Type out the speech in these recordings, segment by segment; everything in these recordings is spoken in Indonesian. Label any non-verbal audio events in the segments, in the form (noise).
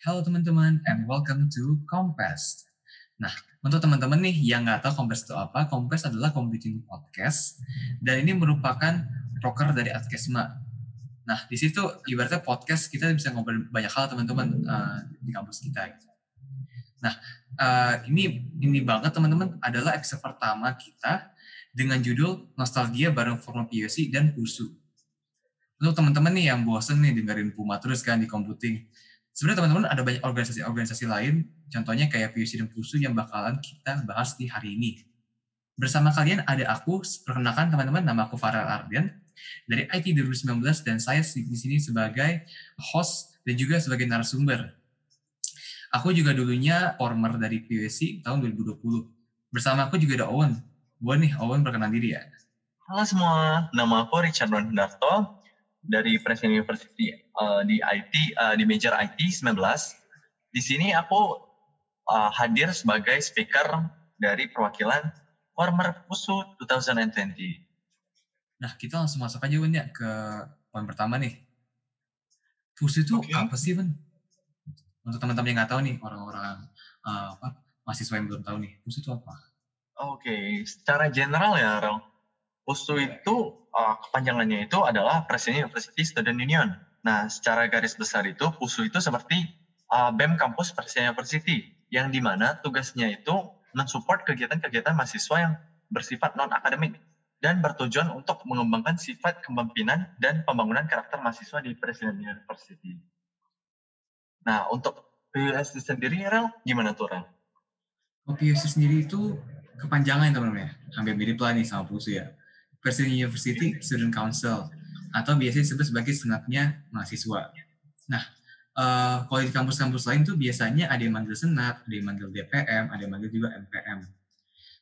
Halo teman-teman, and welcome to Compass. Nah, untuk teman-teman nih yang nggak tahu Compass itu apa, Compass adalah computing podcast, dan ini merupakan proker dari Adkesma. Nah, di situ ibaratnya podcast kita bisa ngobrol banyak hal teman-teman uh, di kampus kita. Gitu. Nah, uh, ini ini banget teman-teman adalah episode pertama kita dengan judul Nostalgia bareng Formal PUC dan USU. Untuk teman-teman nih yang bosen nih dengerin Puma terus kan di computing, sebenarnya teman-teman ada banyak organisasi-organisasi lain, contohnya kayak PUC dan PUSU yang bakalan kita bahas di hari ini. Bersama kalian ada aku, perkenalkan teman-teman, nama aku Farel Ardian dari IT 2019 dan saya di sini sebagai host dan juga sebagai narasumber. Aku juga dulunya former dari PUC tahun 2020. Bersama aku juga ada Owen. Buat nih, Owen perkenalan diri ya. Halo semua, nama aku Richard Darto dari Presiden University uh, di IT uh, di major IT 19. Di sini aku uh, hadir sebagai speaker dari perwakilan former PUSU 2020. Nah, kita langsung masuk aja Wen ya ke poin pertama nih. PUSU itu okay. apa sih, Wen? Untuk teman-teman yang nggak tahu nih, orang-orang uh, apa, mahasiswa yang belum tahu nih, PUSU itu apa? Oke, okay. secara general ya, Rel. PUSU itu uh, kepanjangannya itu adalah Presiden University Student Union. Nah, secara garis besar itu PUSU itu seperti uh, BEM kampus Presiden University yang di mana tugasnya itu mensupport kegiatan-kegiatan mahasiswa yang bersifat non akademik dan bertujuan untuk mengembangkan sifat kepemimpinan dan pembangunan karakter mahasiswa di Presiden University. Nah, untuk PUSU sendiri, Rel, gimana tuh, Rel? PUSU sendiri itu kepanjangan teman-teman ya, hampir mirip lah nih sama PUSU ya. Presiden University Student Council atau biasanya disebut sebagai senatnya mahasiswa. Nah, uh, kalau di kampus-kampus lain tuh biasanya ada yang manggil senat, ada yang manggil DPM, ada yang manggil juga MPM.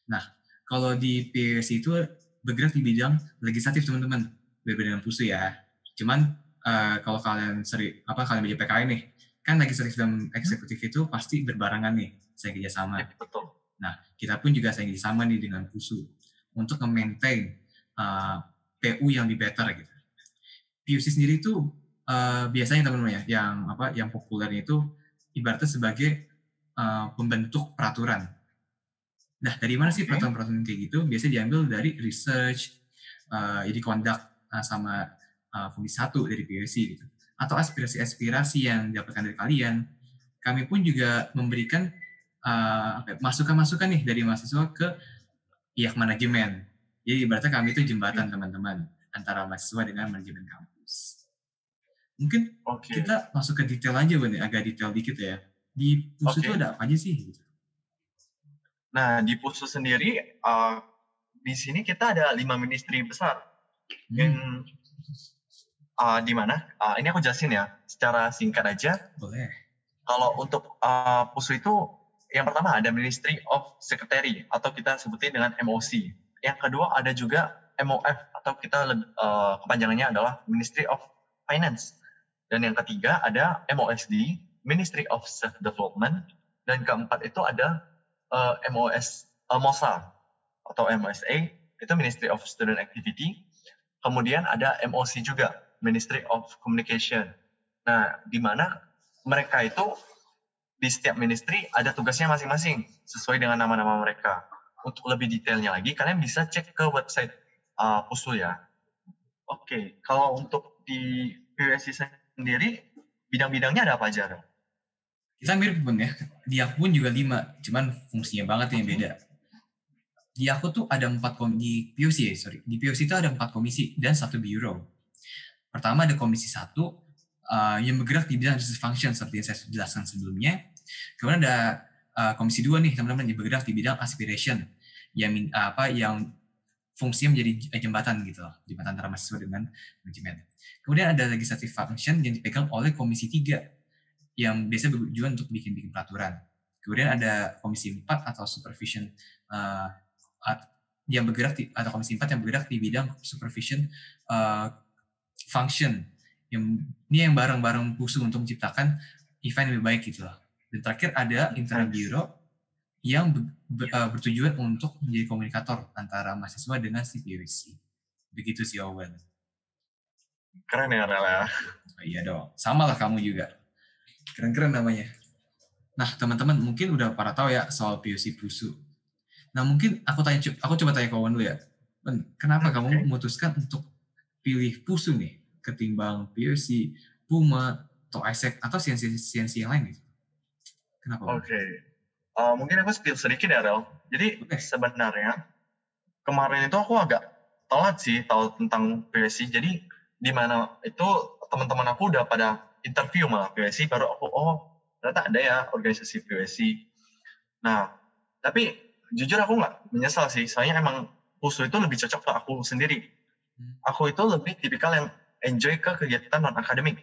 Nah, kalau di PSI itu bergerak di bidang legislatif teman-teman, berbeda dengan PUSU ya. Cuman uh, kalau kalian seri apa kalian baca PKI nih, kan legislatif dan eksekutif itu pasti berbarengan nih, saya kerjasama. Ya, betul. Nah, kita pun juga saya kerjasama nih dengan PUSU untuk memaintain uh, PU yang di better gitu. PUC sendiri itu uh, biasanya teman-teman ya, yang apa yang populer itu ibaratnya sebagai uh, pembentuk peraturan. Nah, dari mana sih peraturan-peraturan kayak gitu? Biasanya diambil dari research, uh, jadi conduct uh, sama uh, komisi satu dari PUC gitu. Atau aspirasi-aspirasi yang didapatkan dari kalian. Kami pun juga memberikan uh, ya, masukan-masukan nih dari mahasiswa ke pihak manajemen jadi ibaratnya kami itu jembatan teman-teman antara mahasiswa dengan manajemen kampus. Mungkin okay. kita masuk ke detail aja, Bang, agak detail dikit ya. Di PUSU okay. itu ada apa aja sih? Gitu? Nah, di PUSU sendiri, uh, di sini kita ada lima ministry besar. Hmm. Yang, uh, di mana? Uh, ini aku jelasin ya, secara singkat aja. Boleh. Kalau untuk uh, PUSU itu, yang pertama ada Ministry of Secretary, atau kita sebutin dengan MOC yang kedua ada juga MOF atau kita uh, kepanjangannya adalah Ministry of Finance. Dan yang ketiga ada MOSD, Ministry of Self Development. Dan keempat itu ada uh, MOS, uh, MOSA atau MOSA, itu Ministry of Student Activity. Kemudian ada MOC juga, Ministry of Communication. Nah, di mana mereka itu di setiap ministry ada tugasnya masing-masing sesuai dengan nama-nama mereka untuk lebih detailnya lagi, kalian bisa cek ke website uh, Pusul ya. Oke, okay. kalau untuk di PWSI sendiri, bidang-bidangnya ada apa aja? Kita mirip pun ya. Di aku pun juga lima, cuman fungsinya banget yang beda. Di aku tuh ada empat komisi, di POC ya, sorry. Di POC itu ada empat komisi dan satu bureau. Pertama ada komisi satu, uh, yang bergerak di bidang business function seperti yang saya jelaskan sebelumnya. Kemudian ada uh, komisi dua nih teman-teman yang bergerak di bidang aspiration yang uh, apa yang fungsinya menjadi jembatan gitu loh, jembatan antara mahasiswa dengan manajemen. Kemudian ada legislative function yang dipegang oleh komisi tiga yang biasa bertujuan untuk bikin-bikin peraturan. Kemudian ada komisi empat atau supervision uh, yang bergerak di, atau komisi empat yang bergerak di bidang supervision uh, function yang ini yang bareng-bareng pusu untuk menciptakan event lebih baik gitu loh. Dan terakhir ada internal bureau yang uh, bertujuan untuk menjadi komunikator antara mahasiswa dengan si PwC. Begitu sih Owen. Keren ya Rela. Oh, iya dong. Sama lah kamu juga. Keren-keren namanya. Nah, teman-teman mungkin udah para tahu ya soal POC Pusu. Nah, mungkin aku tanya aku coba tanya kawan dulu ya. Ben, kenapa Okay. kamu memutuskan untuk pilih Pusu nih ketimbang POC, Puma, atau Isaac atau CNC-CNC yang lain gitu? Kenapa? Oke. Uh, mungkin aku spill sedikit ya, Rel. Jadi Oke. sebenarnya kemarin itu aku agak telat sih tahu tentang PSC. Jadi di mana itu teman-teman aku udah pada interview malah PSC baru aku oh ternyata ada ya organisasi PSC. Nah, tapi jujur aku nggak menyesal sih. Soalnya emang PUSU itu lebih cocok ke aku sendiri. Hmm. Aku itu lebih tipikal yang enjoy ke kegiatan non akademik.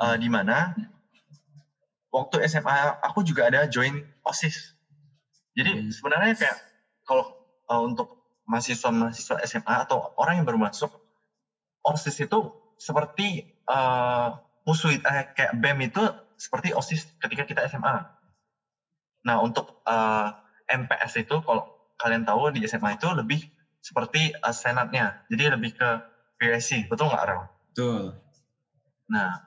Uh, di mana waktu SMA aku juga ada join OSIS. Jadi Hmm. sebenarnya kayak kalau uh, untuk mahasiswa-mahasiswa SMA atau orang yang baru masuk, OSIS itu seperti uh, musuh eh, kayak BEM itu seperti OSIS ketika kita SMA. Nah untuk uh, MPS itu kalau kalian tahu di SMA itu lebih seperti uh, senatnya, jadi lebih ke PSC, betul nggak Rel? Betul. Nah,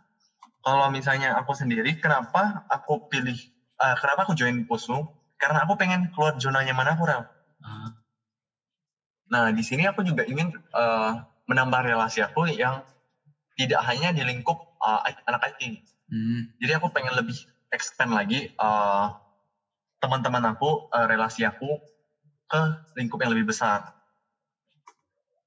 kalau misalnya aku sendiri, kenapa aku pilih, uh, kenapa aku join PUSU? Karena aku pengen keluar zona nyaman aku. Ah, Nah, di sini aku juga ingin uh, menambah relasi aku yang tidak hanya di lingkup uh, anak IT. hmm, Jadi aku pengen lebih expand lagi uh, teman-teman aku, uh, relasi aku ke lingkup yang lebih besar.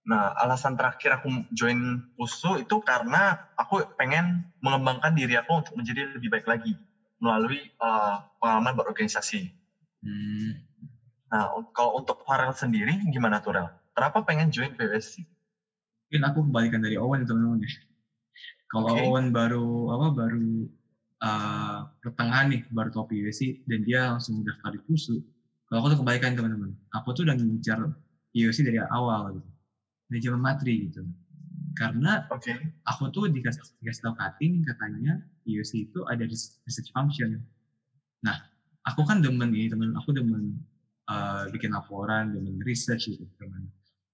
Nah, alasan terakhir aku join PUSU itu karena aku pengen mengembangkan diri aku untuk menjadi lebih baik lagi melalui uh, pengalaman berorganisasi. hmm. Nah, kalau untuk Farel sendiri gimana tuh, Rel? Kenapa pengen join PWSC? Mungkin aku kebalikan dari Owen teman-teman ya. Kalau Oke. Owen baru apa baru uh, pertengahan nih baru tahu POC dan dia langsung daftar di Pusu. Kalau aku tuh kebalikan teman-teman. Aku tuh udah ngincar POC dari awal gitu. Dari zaman matri gitu. Karena Oke. aku tuh dikasih, dikasih tahu cutting katanya POC itu ada res- research function. Nah, aku kan demen nih teman, aku demen uh, bikin laporan, demen research gitu, demen.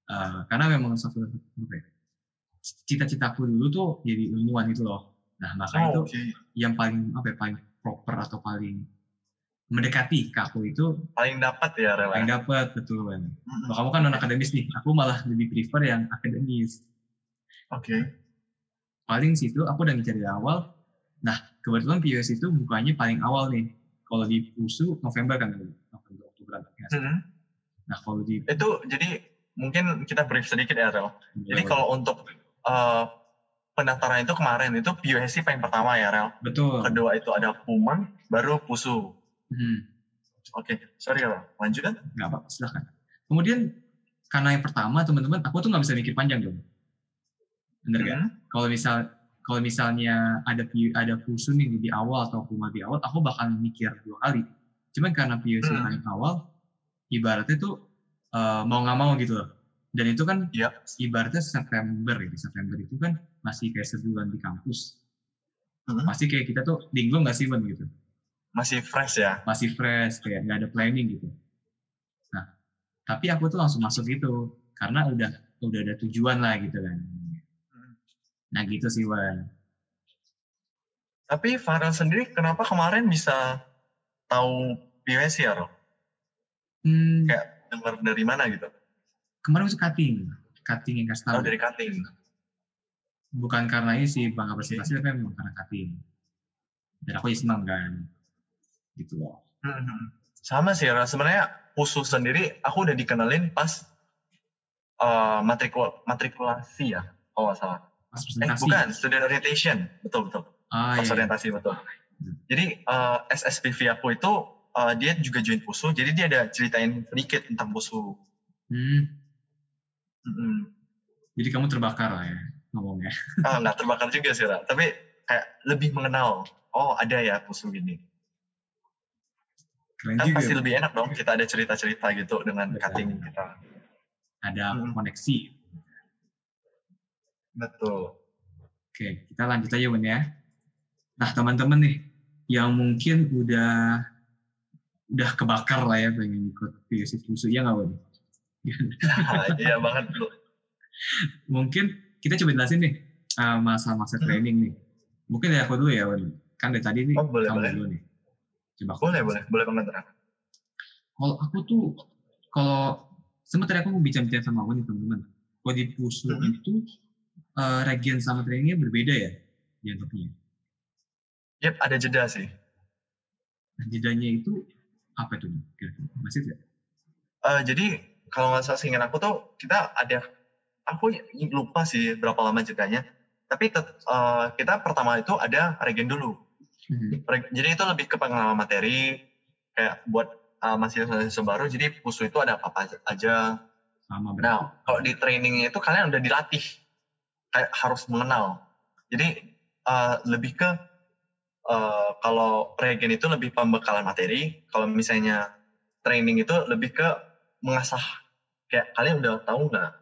Uh, karena memang satu ya, cita-citaku dulu tuh jadi ilmuwan itu loh. Nah, makanya itu Oh, oke. yang paling apa ya, paling proper atau paling mendekati ke aku itu Paling dapat ya, Rel. paling ya? dapat betul kan. Kalau kamu kan non akademis nih, aku malah lebih prefer yang akademis. Oke. paling situ aku udah ngejar dari awal. Nah, kebetulan POS itu bukanya paling awal nih. Kalau di PUSU November kan, November Oktober. ya. Mm-mm. Nah, kalau di Itu jadi mungkin kita brief sedikit ya, Rel. Jadi Betul. kalau untuk uh, pendaftaran itu kemarin itu PUSC paling pertama ya, Rel. betul. Kedua itu ada Puman, baru Pusu. Hmm, Oke, sorry Rel. Lanjut. nggak apa, silahkan. Kemudian karena yang pertama teman-teman, aku tuh nggak bisa mikir panjang dong. Bener nggak? Mm-mm. Kalau misal kalau misalnya ada ada PUSU nih di awal atau Puma di awal, aku bakal mikir dua kali. Cuman karena POC Hmm. paling awal, ibaratnya tuh eh, mau nggak mau gitu loh. Dan itu kan Iya. ibaratnya September gitu. September itu kan masih kayak sebulan di kampus. Mm-mm. Masih kayak kita tuh linglung nggak sih, Ben, gitu. Masih fresh ya. Masih fresh, kayak nggak ada planning gitu. Nah, tapi aku tuh langsung masuk gitu. Karena udah udah ada tujuan lah gitu kan. Nah gitu sih, Wan. Tapi Farel sendiri kenapa kemarin bisa tahu PUSC ya, Rel? Hmm, Kayak dengar dari mana gitu? kemarin itu cutting. Cutting yang kasih tahu. Tahu dari cutting. Bukan karena ini sih bangga presentasi, tapi memang karena cutting. Dan aku ya senang kan. Gitu loh. Hmm. Sama sih, Rel. Sebenarnya Pusu sendiri aku udah dikenalin pas uh, matrikul matrikulasi ya, kalau nggak salah. Pas Eh, bukan, student orientation. Betul, betul. Ah, Pas iya. orientasi, betul. Hmm. Jadi, uh, SSPV aku itu, uh, dia juga join Pusu, jadi dia ada ceritain sedikit tentang Pusu. Hmm, Mm-mm. jadi kamu terbakar lah ya ngomongnya. Ah, nggak terbakar juga sih, Ra. tapi kayak lebih mengenal. Oh, ada ya Pusu gini. Keren Kan juga. pasti lebih enak dong kita ada cerita-cerita gitu dengan Betul. cutting kita. Ada Hmm. koneksi. Betul. Oke, kita lanjut aja, Bun ya. Nah, teman-teman nih, yang mungkin udah udah kebakar lah ya pengen ikut PSC Fusu, ya nggak, Bun? (laughs) Iya banget bro. mungkin kita coba jelasin nih uh, masa-masa Hmm. training nih. Mungkin dari aku dulu ya, Wan. Kan dari tadi nih Oh, boleh, kamu boleh. dulu nih. Coba Boleh, boleh. Boleh Ren. Kalau aku tuh, kalau sempat tadi aku mau bicara-bicara sama Wan nih teman-teman. Kalau di Pusu Mhm. itu eh, regen sama trainingnya berbeda ya dianggapnya. Yep, ada jeda sih. Nah, jedanya itu apa tuh? Kira-kira? Masih nggak? Eh, jadi kalau nggak salah seingat aku tuh kita ada aku lupa sih berapa lama jedanya tapi tet- eh, kita pertama itu ada regen dulu Reg- jadi itu lebih ke pengalaman materi kayak buat eh, mahasiswa baru jadi pusu itu ada apa aja- Sama nah kalau di trainingnya itu kalian udah dilatih kayak harus mengenal. Jadi eh, lebih ke eh, kalau regen itu lebih pembekalan materi kalau misalnya training itu lebih ke mengasah kayak kalian udah tahu nggak?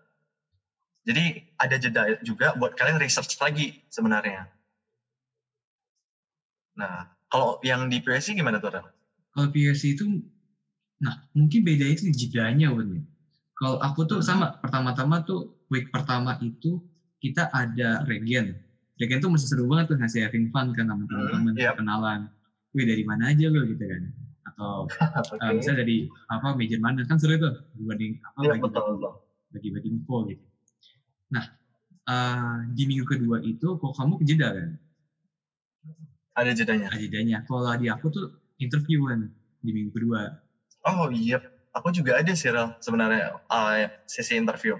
Jadi ada jeda juga buat kalian research lagi sebenarnya nah kalau yang di PSC gimana tuh Rel? Kalau PSC itu, nah mungkin beda itu di jedanya Wan ya. Kalau aku tuh Mhm. sama, pertama-tama tuh week pertama itu kita ada regen. Regen tuh masih seru banget tuh ngasih having fun kan sama teman-teman, yep. kenalan. Wih dari mana aja lo gitu kan. Atau (laughs) Oke. eh, misalnya dari apa major mana kan seru tuh dibanding apa Iya, bagi-bagi betul, betul. bagi-bagi info gitu. Nah eh, di minggu kedua itu kok kamu kejeda kan ada jedanya agendanya. Kalau di aku tuh interview kan di minggu kedua. oh iya aku juga ada sih Rel sebenarnya eh, sesi interview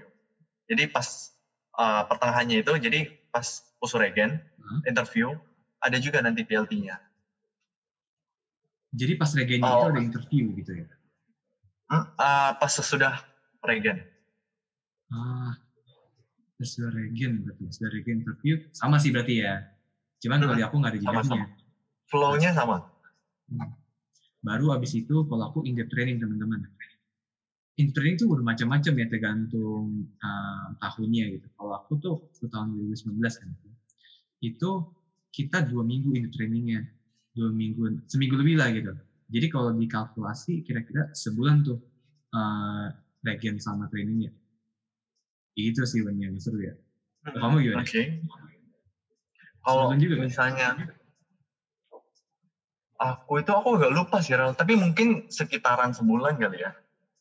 jadi pas eh, pertengahannya itu jadi pas pusu regen Hmm. interview ada juga nanti PLT-nya Jadi pas regennya Oh. itu ada interview gitu ya. Hmm, eh, pas sesudah regen Ah, sesudah regen berarti sesudah regen interview sama sih berarti ya. Cuman kalau di aku nggak ada jedanya. flow-nya sama Baru abis itu kalau aku in depth training teman-teman. In training tuh bermacam-macam ya tergantung uh, tahunnya gitu. Kalau aku tuh waktu tahun 2019 kan itu kita dua minggu in depth trainingnya dua minggu seminggu lebih lah gitu. Jadi kalau dikalkulasi kira-kira sebulan tuh uh, regen sama trainingnya. Itu sih yang seru ya. Kamu gimana? oke kalau juga kan? misalnya aku itu aku agak lupa sih Rel tapi mungkin sekitaran sebulan kali ya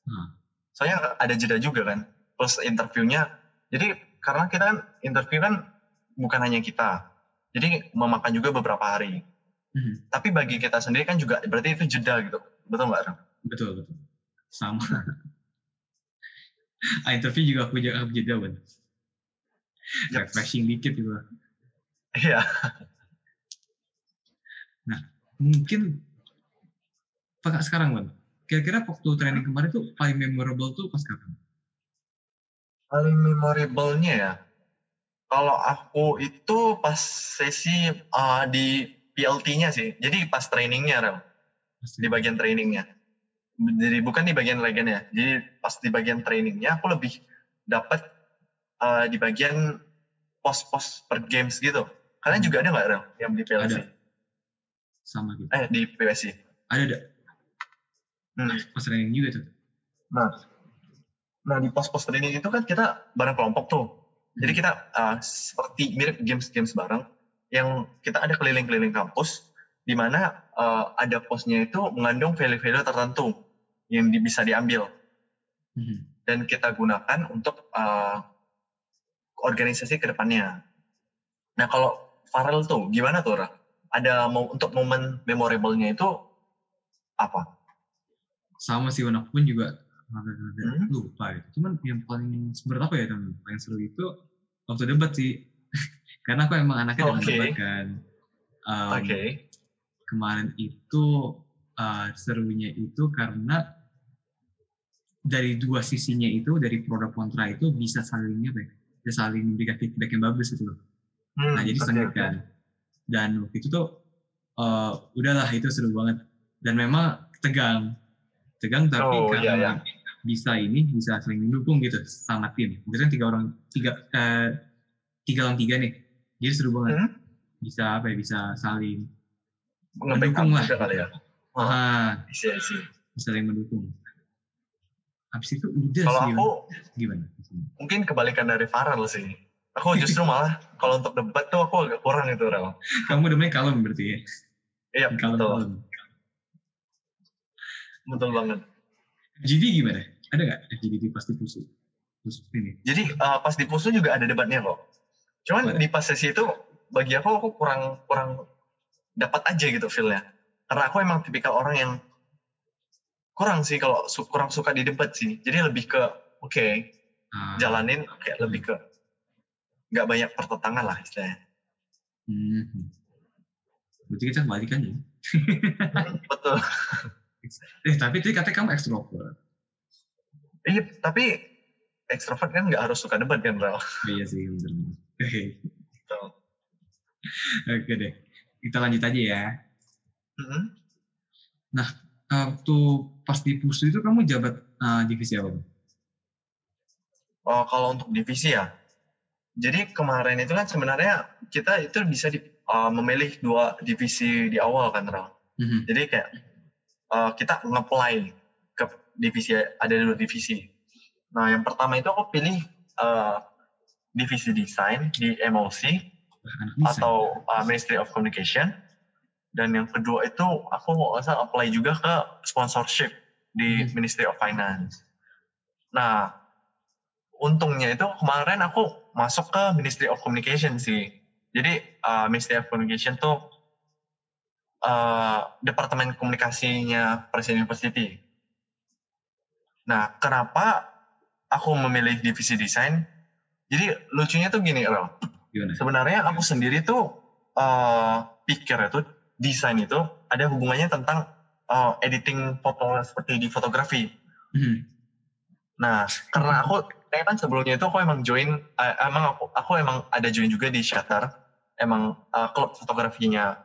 Hmm. soalnya ada jeda juga kan plus interviewnya jadi karena kita kan interview kan bukan hanya kita jadi memakan juga beberapa hari Hmm. tapi bagi kita sendiri kan juga berarti itu jeda gitu betul nggak Rel? Betul, betul. Sama. (laughs) ah, interview juga aku jeda, Wan. Yep. Refreshing dikit gitu. Iya. Mungkin Pak sekarang, Wan. Kira-kira waktu training kemarin tuh paling memorable tuh pas kapan? paling memorable-nya ya kalau aku itu pas sesi uh, di PLT-nya sih. Jadi pas trainingnya Rel. Di bagian trainingnya. Jadi bukan di bagian legennya jadi pas di bagian trainingnya aku lebih dapat uh, di bagian pos-pos per games gitu kalian juga ada nggak Rel yang di PLC Ada. sama gitu. eh di PSC Ada, ada. Hmm. Pas training juga tuh. nah nah di pos-pos training itu kan kita bareng kelompok tuh jadi kita uh, seperti mirip games-games bareng yang kita ada keliling-keliling kampus di mana uh, ada posnya itu mengandung value-value tertentu yang di- bisa diambil Mhm. dan kita gunakan untuk uh, organisasi ke depannya. Nah kalau Farel tuh gimana tuh Ra? Ada mau untuk momen memorable-nya itu apa? Sama sih. Aku pun juga Hmm. lupa gitu. Cuman yang paling sebenarnya apa ya, teman? Paling seru itu waktu debat sih. (laughs) Karena aku emang anaknya Oke. debat kan. Um, Oke. kemarin itu uh, serunya itu karena dari dua sisinya itu dari produk kontra itu bisa saling apa ya, bisa saling memberikan feedback yang bagus gitu loh. Hmm, Nah jadi oke, sengit oke. kan. Dan waktu itu tuh uh, udahlah itu seru banget. Dan memang tegang, tegang tapi Oh, karena iya, iya. bisa ini bisa saling mendukung gitu sama tim. Biasanya tiga orang tiga eh, tiga lawan tiga nih. Jadi seru banget. Hmm? Bisa apa ya bisa saling mendukung lah. kali ya. Oh, ah, Iya sih. bisa saling mendukung. Habis itu udah Kalau sih. aku gimana? mungkin kebalikan dari Farel sih. Aku justru malah kalau untuk debat tuh aku agak kurang itu Rel. Kamu demennya kalem berarti ya? Iya Kalem, betul, kalem. betul banget. GD gimana? Ada nggak GD pasti pusu? Pusu ini. Jadi eh, pas di Pusu juga ada debatnya kok. Cuman Boleh. di pas sesi itu bagi aku aku kurang kurang dapat aja gitu feel-nya. Karena aku emang tipikal orang yang kurang sih kalau su- kurang suka di debat sih. Jadi lebih ke oke Ah, jalanin kayak lebih ke nggak banyak pertentangan lah istilahnya. hmm. Berarti kita kebalikan ya? (laughs) Betul. Eh, tapi tadi katanya kamu ekstrovert. Iya, tapi ekstrovert kan nggak harus suka debat kan? Oh, iya sih, bener. Oke. Deh. Kita lanjut aja ya. Mhm. Waktu pas di pusu itu kamu jabat eh, divisi apa? Oh, kalau untuk divisi ya. Jadi kemarin itu kan sebenarnya kita itu bisa di- uh, memilih dua divisi di awal kan, Rel. Mhm. Jadi kayak uh, kita nge-apply ke divisi ada dua divisi. Nah, yang pertama itu aku pilih uh, divisi desain di MOC atau uh, Ministry of Communication. Dan yang kedua itu aku mau asal apply juga ke sponsorship di Hmm. Ministry of Finance. Nah, untungnya itu kemarin aku masuk ke Ministry of Communication sih. Jadi uh, Ministry of Communication tuh uh, departemen komunikasinya Presiden University. Nah, kenapa aku memilih divisi desain? Jadi lucunya tuh gini, Rel Gimana? sebenarnya aku sendiri tuh eh pikir itu desain itu ada hubungannya tentang eh, editing foto seperti di fotografi. Mhm. Nah, karena aku kayak kan sebelumnya itu aku emang join, eh, emang aku aku emang ada join juga di Shutter, emang eh, klub fotografinya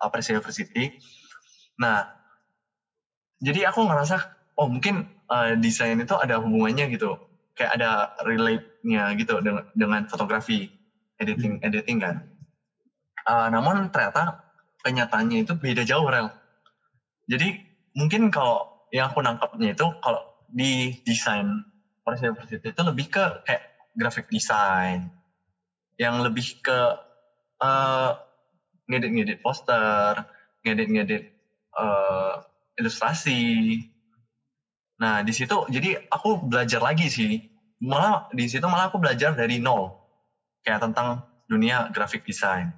uh, Presiden University. Nah, jadi aku ngerasa oh mungkin eh, desain itu ada hubungannya gitu, kayak ada relate-nya gitu dengan, dengan fotografi editing editing kan. Uh, namun ternyata kenyataannya itu beda jauh rel. Jadi mungkin kalau yang aku nangkapnya itu kalau di desain Presiden University itu lebih ke kayak graphic design, yang lebih ke uh, ngedit-ngedit poster, ngedit-ngedit uh, ilustrasi. Nah di situ jadi aku belajar lagi sih, malah di situ malah aku belajar dari nol, kayak tentang dunia graphic design.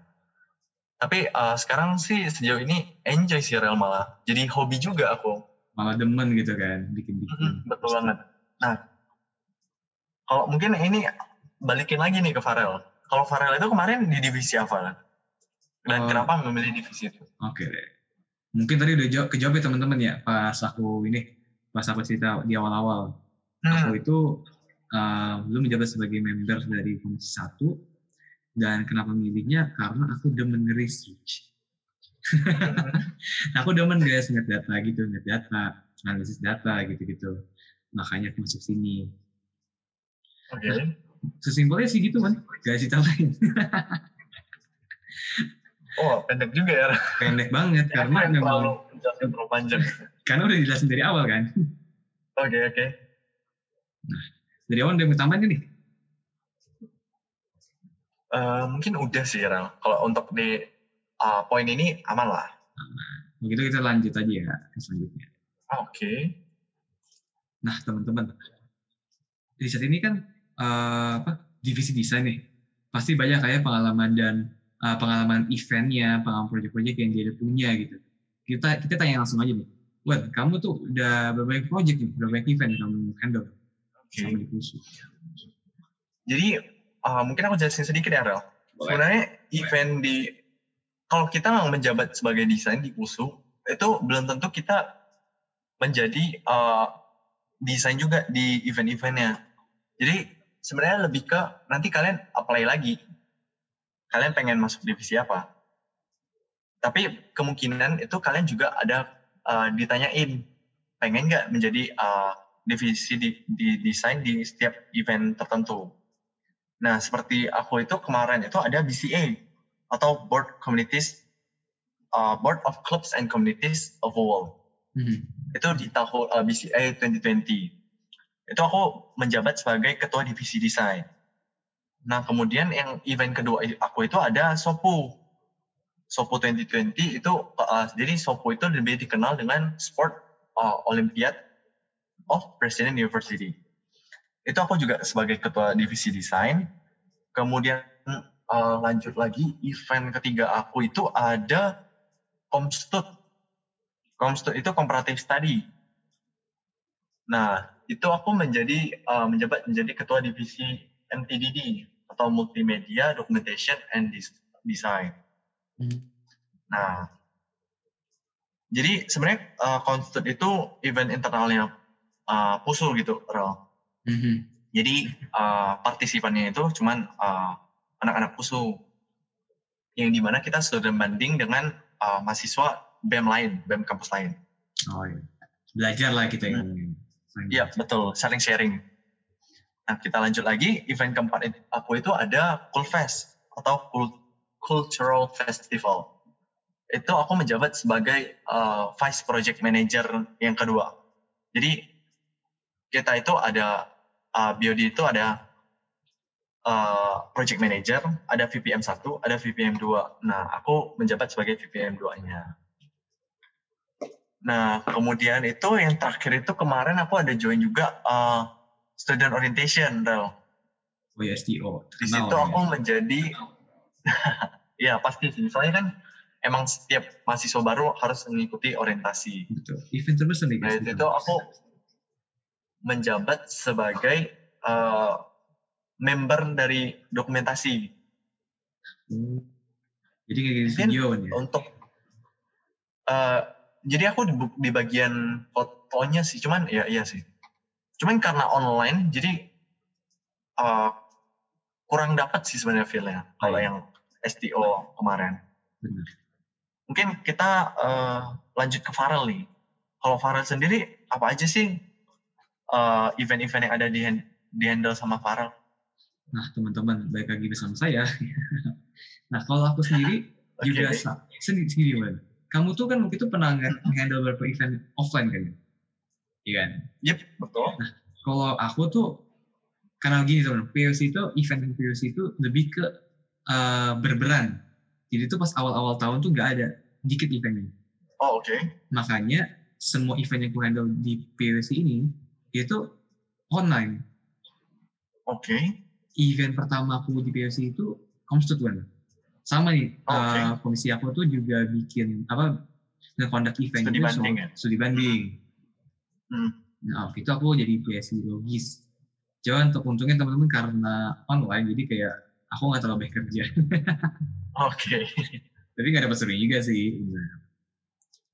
Tapi uh, sekarang sih sejauh ini enjoy sih real malah, jadi hobi juga aku. Malah demen gitu kan, bikin-bikin. Mhm, betul banget. Nah, kalau mungkin ini balikin lagi nih ke Farel. Kalau Farel itu kemarin di divisi apa? Dan Oh. kenapa memilih divisi itu? Oke deh. Mungkin tadi udah jawab, kejawab ya teman-teman ya pas aku ini pas aku cerita di awal-awal. Aku Hmm, itu uh, belum menjabat sebagai member dari komisi satu dan kenapa milihnya karena aku demen research. (laughs) aku demen guys ngeliat data gitu, ngeliat data, analisis data gitu-gitu. Makanya aku masuk sini. Oke. Sesimpelnya sih gitu kan, gak cerita lain. (laughs) Oh, pendek juga ya. Pendek banget karena Karena terlalu memang penjelasan terlalu panjang. (laughs) karena udah dijelasin dari awal kan. Oke, oke. Dari awal udah tambahin nih. Eh, mungkin udah sih, Rel. Kalau untuk di uh, poin ini aman lah. Begitu kita lanjut aja ya ke selanjutnya. Oke. Nah, teman-teman, di saat ini kan eh, apa divisi desain nih, pasti banyak kayak pengalaman dan eh, pengalaman eventnya, pengalaman proyek-proyek yang dia punya gitu. Kita kita tanya langsung aja nih, Wan, kamu tuh udah berapa banyak proyek nih, berapa banyak event yang kamu handle sama di? Jadi uh, mungkin aku jelasin sedikit ya, Rel. Sebenarnya event di kalau kita menjabat sebagai desain di USU itu belum tentu kita menjadi uh, desain juga di event-eventnya. Jadi sebenarnya lebih ke nanti kalian apply lagi. Kalian pengen masuk divisi apa? Tapi kemungkinan itu kalian juga ada uh, ditanyain pengen nggak menjadi uh, divisi di, di desain di setiap event tertentu. Nah, seperti aku itu kemarin itu ada BCA atau Board Communities, uh, Board of Clubs and Communities of the World. Mhm. Itu di tahun uh, BCA 2020. Itu aku menjabat sebagai ketua divisi desain. Nah, kemudian yang event kedua aku itu ada Sopu. Sopu 2020 itu, uh, jadi Sopu itu lebih dikenal dengan Sport uh, Olympiad of President University. Itu aku juga sebagai ketua divisi desain. Kemudian uh, lanjut lagi, event ketiga aku itu ada Komstud. Komstud itu Comparative Study. Nah, itu aku menjadi uh, menjabat menjadi ketua divisi MTDD atau Multimedia Documentation and Design. Hmm. Nah, jadi sebenarnya uh, Constant itu event internalnya uh, Pusul gitu, Rel. Mm-hmm. Jadi uh, partisipannya itu cuman uh, anak-anak Pusul yang di mana kita sudah banding dengan uh, mahasiswa BEM lain, BEM kampus lain. Oh iya. Belajar lah kita yang Iya, betul. Saling sharing. Nah, kita lanjut lagi. Event keempat aku itu ada Cool Fest atau Cultural Festival. Itu aku menjabat sebagai uh, Vice Project Manager yang kedua. Jadi, kita itu ada, uh, BOD itu ada uh, Project Manager, ada VPM 1, ada VPM 2. Nah, aku menjabat sebagai VPM 2-nya. Nah, kemudian itu yang terakhir itu kemarin aku ada join juga uh, student orientation, Del. Oh ya, STO. Di situ ya. aku menjadi, (laughs) ya pasti sih. Soalnya kan emang setiap mahasiswa baru harus mengikuti orientasi. Betul. Event terus nih. Nah, itu aku menjabat sebagai uh, member dari dokumentasi. Hmm. Jadi kayak gini video ya? Untuk uh, jadi aku di, di bagian fotonya sih, cuman ya iya sih cuman karena online jadi uh, kurang dapat sih sebenarnya feelnya kalau iya. yang STO kemarin. Benar. Mungkin kita uh, lanjut ke Farel nih. Kalau Farel sendiri apa aja sih uh, event-event yang ada di, di handle sama Farel? Nah teman-teman baik lagi bersama saya. (laughs) nah kalau aku sendiri (laughs) okay. juga sendiri sendiri. Kamu tuh kan waktu itu pernah handle beberapa event offline kan? Iya kan? Yep, betul. Nah, kalau aku tuh karena gini teman, POC itu event POC itu lebih ke uh, berberan. Jadi itu pas awal-awal tahun tuh nggak ada dikit eventnya. Oh oke. Okay. Makanya semua event yang aku handle di POC ini itu online. Oke. Okay. Event pertama aku di POC itu Constituent. Sama nih, oh, okay. uh, komisi aku tuh juga bikin apa nge-conduct event studi banding, so, ya? studi banding. Hmm. Nah, itu aku jadi PSI logis. Cuman untuk untungnya teman-teman karena online, jadi kayak aku nggak terlalu banyak kerja. (laughs) Oke. Okay. Tapi nggak dapat sering juga sih.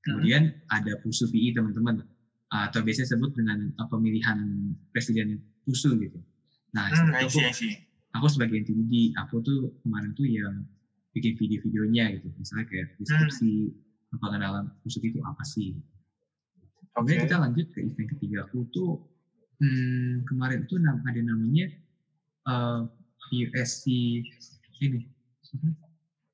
Kemudian hmm. ada PUSU PI teman-teman, atau biasanya sebut dengan uh, pemilihan presiden PUSU gitu. Nah, hmm, aku, I see, aku sebagai NTD, aku tuh kemarin tuh yang bikin video-videonya gitu. Misalnya kayak deskripsi hmm. pengenalan PUSU itu apa sih Kemudian okay. kita lanjut ke event ketiga aku tuh hmm, kemarin tuh ada namanya uh, ini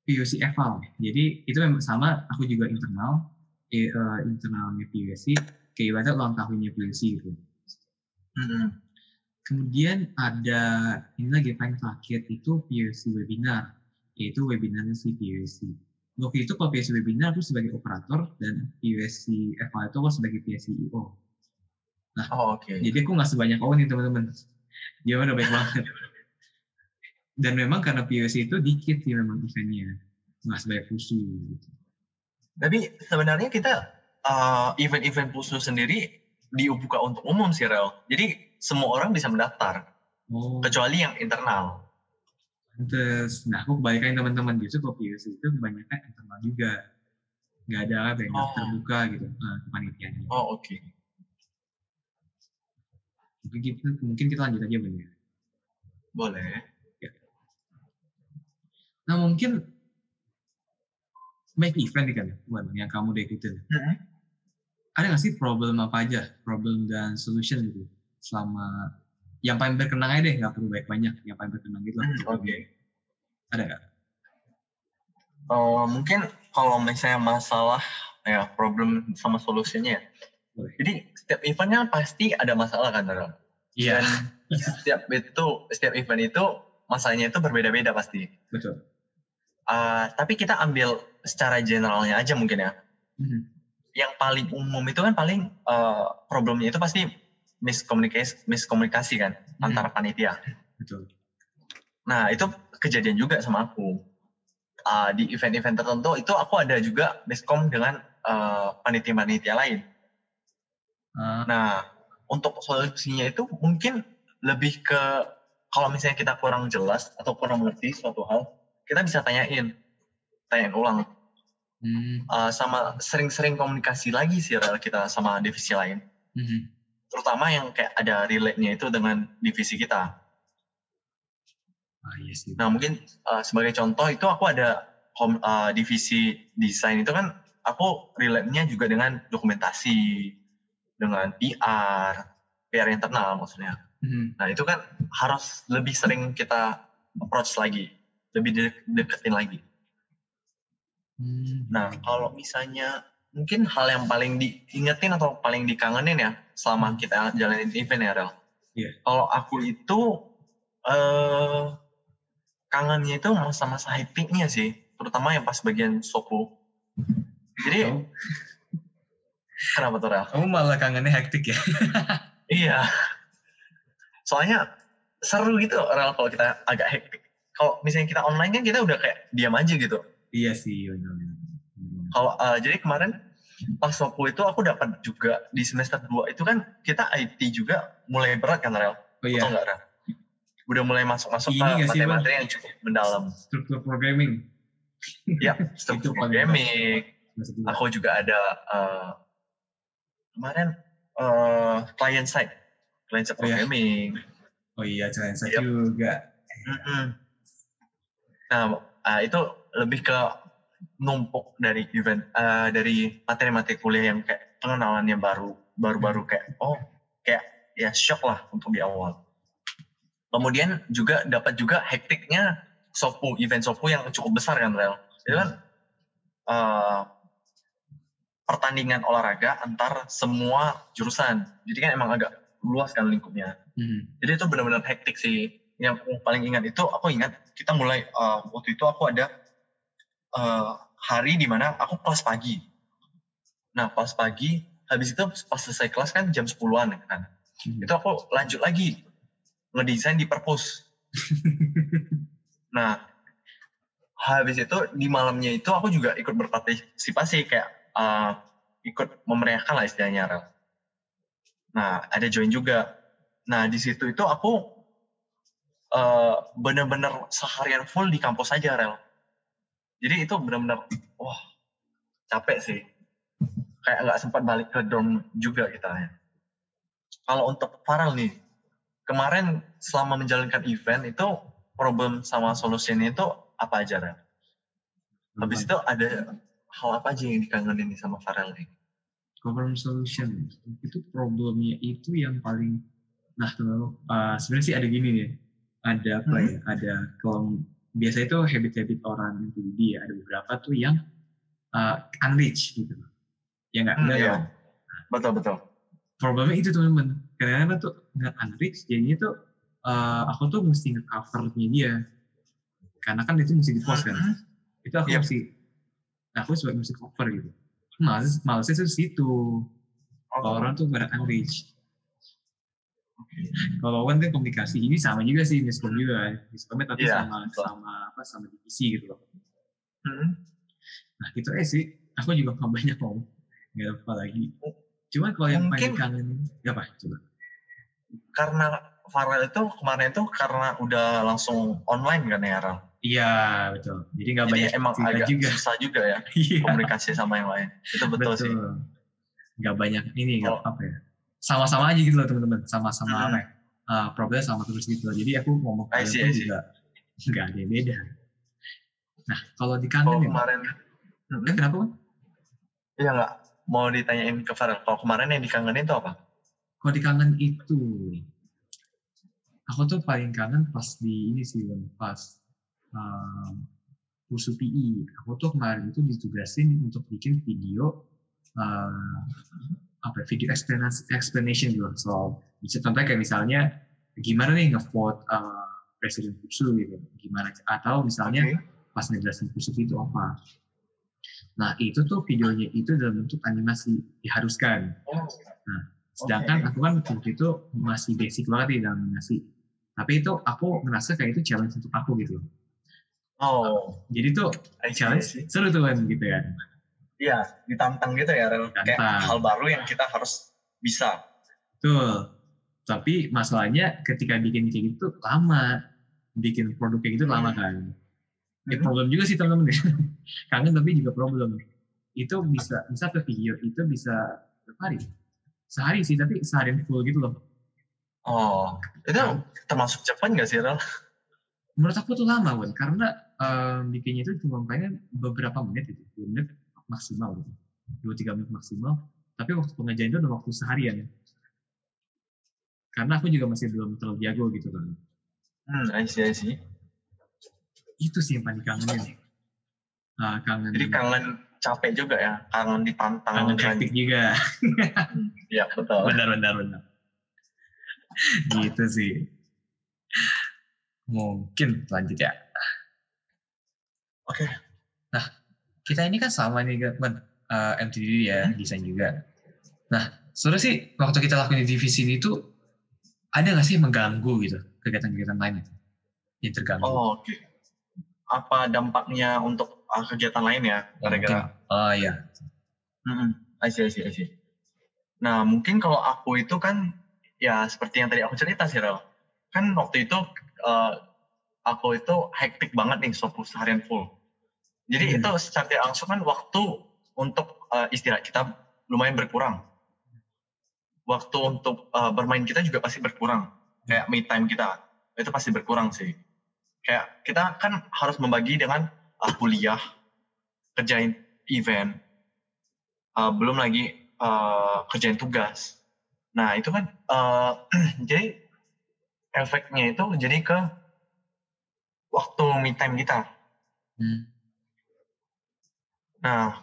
PUC Eval. Jadi itu memang sama, aku juga internal, eh, uh, internalnya PUSC, kayak ibarat ulang tahunnya PUC gitu. Mm-hmm. Kemudian ada ini lagi paling terakhir itu PUC webinar, yaitu webinarnya si PUC waktu itu kalau PSC webinar aku sebagai operator dan PSC Eva itu aku sebagai PSC CEO. Nah, oh, okay. jadi aku nggak sebanyak oh nih teman-teman. Dia udah baik banget. Dan memang karena PSC itu dikit sih memang eventnya, nggak sebanyak pusu. Gitu. Tapi sebenarnya kita uh, event-event pusu sendiri dibuka untuk umum sih Rel. Jadi semua orang bisa mendaftar, oh. kecuali yang internal. Terus, nah aku kebalikan teman-teman justru kopi itu kebanyakan internal juga. Nggak ada apa yang oh. terbuka gitu uh, kepanitiaannya. Oh oke. Okay. Mungkin kita, mungkin kita lanjut aja bener. Ya? Boleh. Ya. Nah mungkin make event nih kan, bukan yang kamu udah ikutin. Mm -hmm. Ada nggak sih problem apa aja, problem dan solution gitu selama yang paling berkenang aja deh nggak perlu banyak banyak yang paling berkenang gitu hmm, oke okay. ada nggak uh, mungkin kalau misalnya masalah ya problem sama solusinya Boleh. jadi setiap eventnya pasti ada masalah kan iya yeah. setiap itu setiap event itu masalahnya itu berbeda-beda pasti. Betul. Uh, tapi kita ambil secara generalnya aja mungkin ya. Mhm. Yang paling umum itu kan paling uh, problemnya itu pasti miskomunikasi, miskomunikasi kan Mhm. antara panitia. Betul. Nah itu kejadian juga sama aku. Uh, di event-event tertentu itu aku ada juga miskom dengan uh, panitia-panitia lain. Ah, Nah, untuk solusinya itu mungkin lebih ke kalau misalnya kita kurang jelas atau kurang mengerti suatu hal, kita bisa tanyain, tanyain ulang. hmm, Uh, sama sering-sering komunikasi lagi sih kita sama divisi lain. mhm. Terutama yang kayak ada relate-nya itu dengan divisi kita. Ah, iya sih. Nah, mungkin uh, sebagai contoh itu aku ada uh, divisi desain itu kan aku relate-nya juga dengan dokumentasi, dengan PR, PR internal maksudnya. Mhm. Nah itu kan harus lebih sering kita approach lagi, lebih de- deketin lagi. Hmm. Nah kalau misalnya mungkin hal yang paling diingetin atau paling dikangenin ya selama kita jalanin event ya Rel. Iya. Kalau aku itu eh kangennya itu masa-masa hektiknya sih, terutama yang pas bagian sopo. Jadi Kamu, kenapa tuh Rel? kamu malah kangennya hektik ya? (laughs) Iya. Soalnya seru gitu Rel kalau kita agak hektik. Kalau misalnya kita online kan kita udah kayak diam aja gitu. iya sih, benar. Kalau eh, jadi kemarin pas waktu itu aku dapat juga di semester 2 itu kan kita IT juga mulai berat kan Rel? Oh iya, Atau enggak Rel? Udah mulai masuk-masuk ke materi-materi yang cukup mendalam. struktur programming. (laughs) Ya, struktur programming. Aku juga ada eh, kemarin eh, client side, client side Oh, iya. programming. Oh iya, challenge saya Yap. juga. Mm-mm. Nah, ah, itu lebih ke numpuk dari event, eh, dari materi-materi kuliah yang kayak pengenalannya baru, baru-baru kayak, oh, kayak ya shock lah untuk di awal. Kemudian juga dapat juga hektiknya sopu, event sopu yang cukup besar kan, Rel. Itu kan eh, pertandingan olahraga antar semua jurusan. Jadi kan emang agak luas kan lingkupnya. Mhm. Jadi itu benar-benar hektik sih. Yang paling ingat itu, aku ingat kita mulai uh, waktu itu aku ada uh, hari di mana aku kelas pagi. Nah kelas pagi, habis itu pas selesai kelas kan jam 10-an kan. Mhm. Itu aku lanjut lagi ngedesain di perpus. (laughs) Nah habis itu di malamnya itu aku juga ikut berpartisipasi kayak uh, ikut memeriahkan lah istilahnya Rel. Nah ada join juga. Nah di situ itu aku eh, bener-bener seharian full di kampus aja rel. Jadi itu bener-bener wah capek sih. Kayak nggak sempat balik ke dorm juga kita ya. Kalau untuk Farel nih, kemarin selama menjalankan event itu problem sama solusinya itu apa aja rel? Habis itu ada hal apa aja yang dikangenin nih sama Farel nih? problem solution itu problemnya itu yang paling nah uh, sebenarnya sih ada gini nih ada apa Hmm. ya ada kalau biasa itu habit-habit orang MTBD ya ada beberapa tuh yang uh, unreached gitu. Ya nggak? Hmm, iya. Betul betul. problemnya itu teman-teman. Karena tuh nggak unreached jadinya tuh uh, aku tuh mesti nge-covernya dia. Karena kan itu mesti di post kan. Mhm. itu aku Yep. mesti aku sebagai mesti cover gitu. Males malesnya tuh situ. Kalau orang tuh pada unreached kalau kan kan komunikasi ini sama juga sih miskom juga. Miskomnya tapi Iya, sama betul. sama apa sama divisi gitu loh. Mhm. nah gitu eh sih. Aku juga nggak banyak ngomong. Nggak ada apa lagi. Cuma kalau yang paling kangen ya apa? Coba. Karena Farel itu kemarin itu karena udah langsung online kan ya Rel? iya betul. Jadi nggak banyak emang agak juga. susah juga ya (laughs) iya. komunikasi sama yang lain. Itu betul, sih. nggak banyak ini nggak apa ya sama-sama aja gitu loh teman-teman sama-sama Hmm. apa ya uh, problem sama terus gitu loh. jadi aku ngomong I kalian pun see. juga nggak ada yang beda nah kalau Kalau dikangenin kemarin, eh, kenapa Bang? iya nggak mau ditanyain ke Farel. Kalau kemarin yang dikangenin itu apa? kalau dikangen itu aku tuh paling kangen pas di ini sih pas um, kursus PI aku tuh kemarin itu ditugasin untuk bikin video uh, apa video explanation explanation gitu. Loh. so bisa contohnya kayak misalnya gimana nih ngevote uh, presiden kursus gitu. Gimana atau misalnya Oke. pas ngejelasin kursus itu apa. Nah itu tuh videonya itu dalam bentuk animasi diharuskan. Oh, sedangkan Oke. aku kan waktu itu masih basic banget di dalam animasi. Tapi itu aku ngerasa kayak itu challenge untuk aku gitu oh, jadi tuh challenge seru tuh kan gitu ya Iya, ditantang gitu ya, Rel. Kayak hal baru yang kita harus bisa. Betul. Tapi masalahnya ketika bikin kayak gitu lama. Bikin produk kayak gitu lama kan. Ya Mhm. problem juga sih teman-teman. (laughs) Kangen tapi juga problem. Itu bisa, bisa ke video itu bisa berapa hari? Sehari sih, tapi seharian full gitu loh. Oh, itu termasuk cepat nggak sih, Rel? Menurut aku tuh lama, Wan. Karena eh, bikinnya itu cuma pengen beberapa menit gitu. 2 menit maksimal gitu. 2-3 menit maksimal. Tapi waktu pengerjaan itu udah waktu seharian. Karena aku juga masih belum terlalu jago gitu kan. Hmm, I see, I see. itu sih yang paling kangenin Ah, kangen Jadi kangen capek juga ya, kangen ditantang. kangen hektik juga (laughs) Iya, betul. benar benar benar gitu sih mungkin lanjut ya Oke. nah kita ini kan sama nih kan uh, MTD ya desain juga nah sebenarnya sih waktu kita lakuin di divisi ini tuh ada nggak sih mengganggu gitu kegiatan-kegiatan lain itu yang terganggu Oh, oke. Apa dampaknya untuk uh, kegiatan lain ya, gara-gara oh iya Mm-mm. I see, I see, I see. Nah, mungkin kalau aku itu kan, ya seperti yang tadi aku cerita sih, Rel. Kan waktu itu, eh, aku itu hektik banget nih, 20 harian full. Jadi Hmm. itu secara tidak langsung kan waktu untuk eh, istirahat kita lumayan berkurang. Waktu untuk eh, bermain kita juga pasti berkurang. Kayak me time kita, itu pasti berkurang sih. Kayak kita kan harus membagi dengan ah, kuliah, kerjain event, uh, belum lagi uh, kerjain tugas. Nah itu kan uh, (clears throat) jadi efeknya itu jadi ke waktu me time kita. Hmm. Nah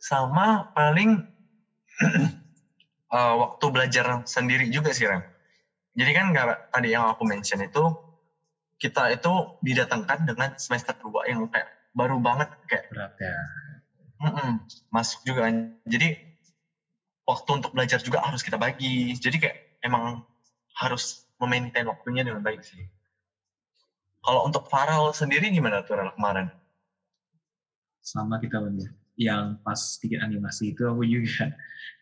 sama paling uh, (clears throat) waktu belajar sendiri juga sih Rem. Jadi kan nggak tadi yang aku mention itu kita itu didatangkan dengan semester 2 yang kayak baru banget kayak berat ya Mm-mm, masuk juga. Jadi waktu untuk belajar juga harus kita bagi. Jadi kayak emang harus memaintain waktunya dengan baik sih. Kalau untuk Farel sendiri gimana tuh Rel, kemarin? Sama kita bener yang pas bikin animasi itu aku juga.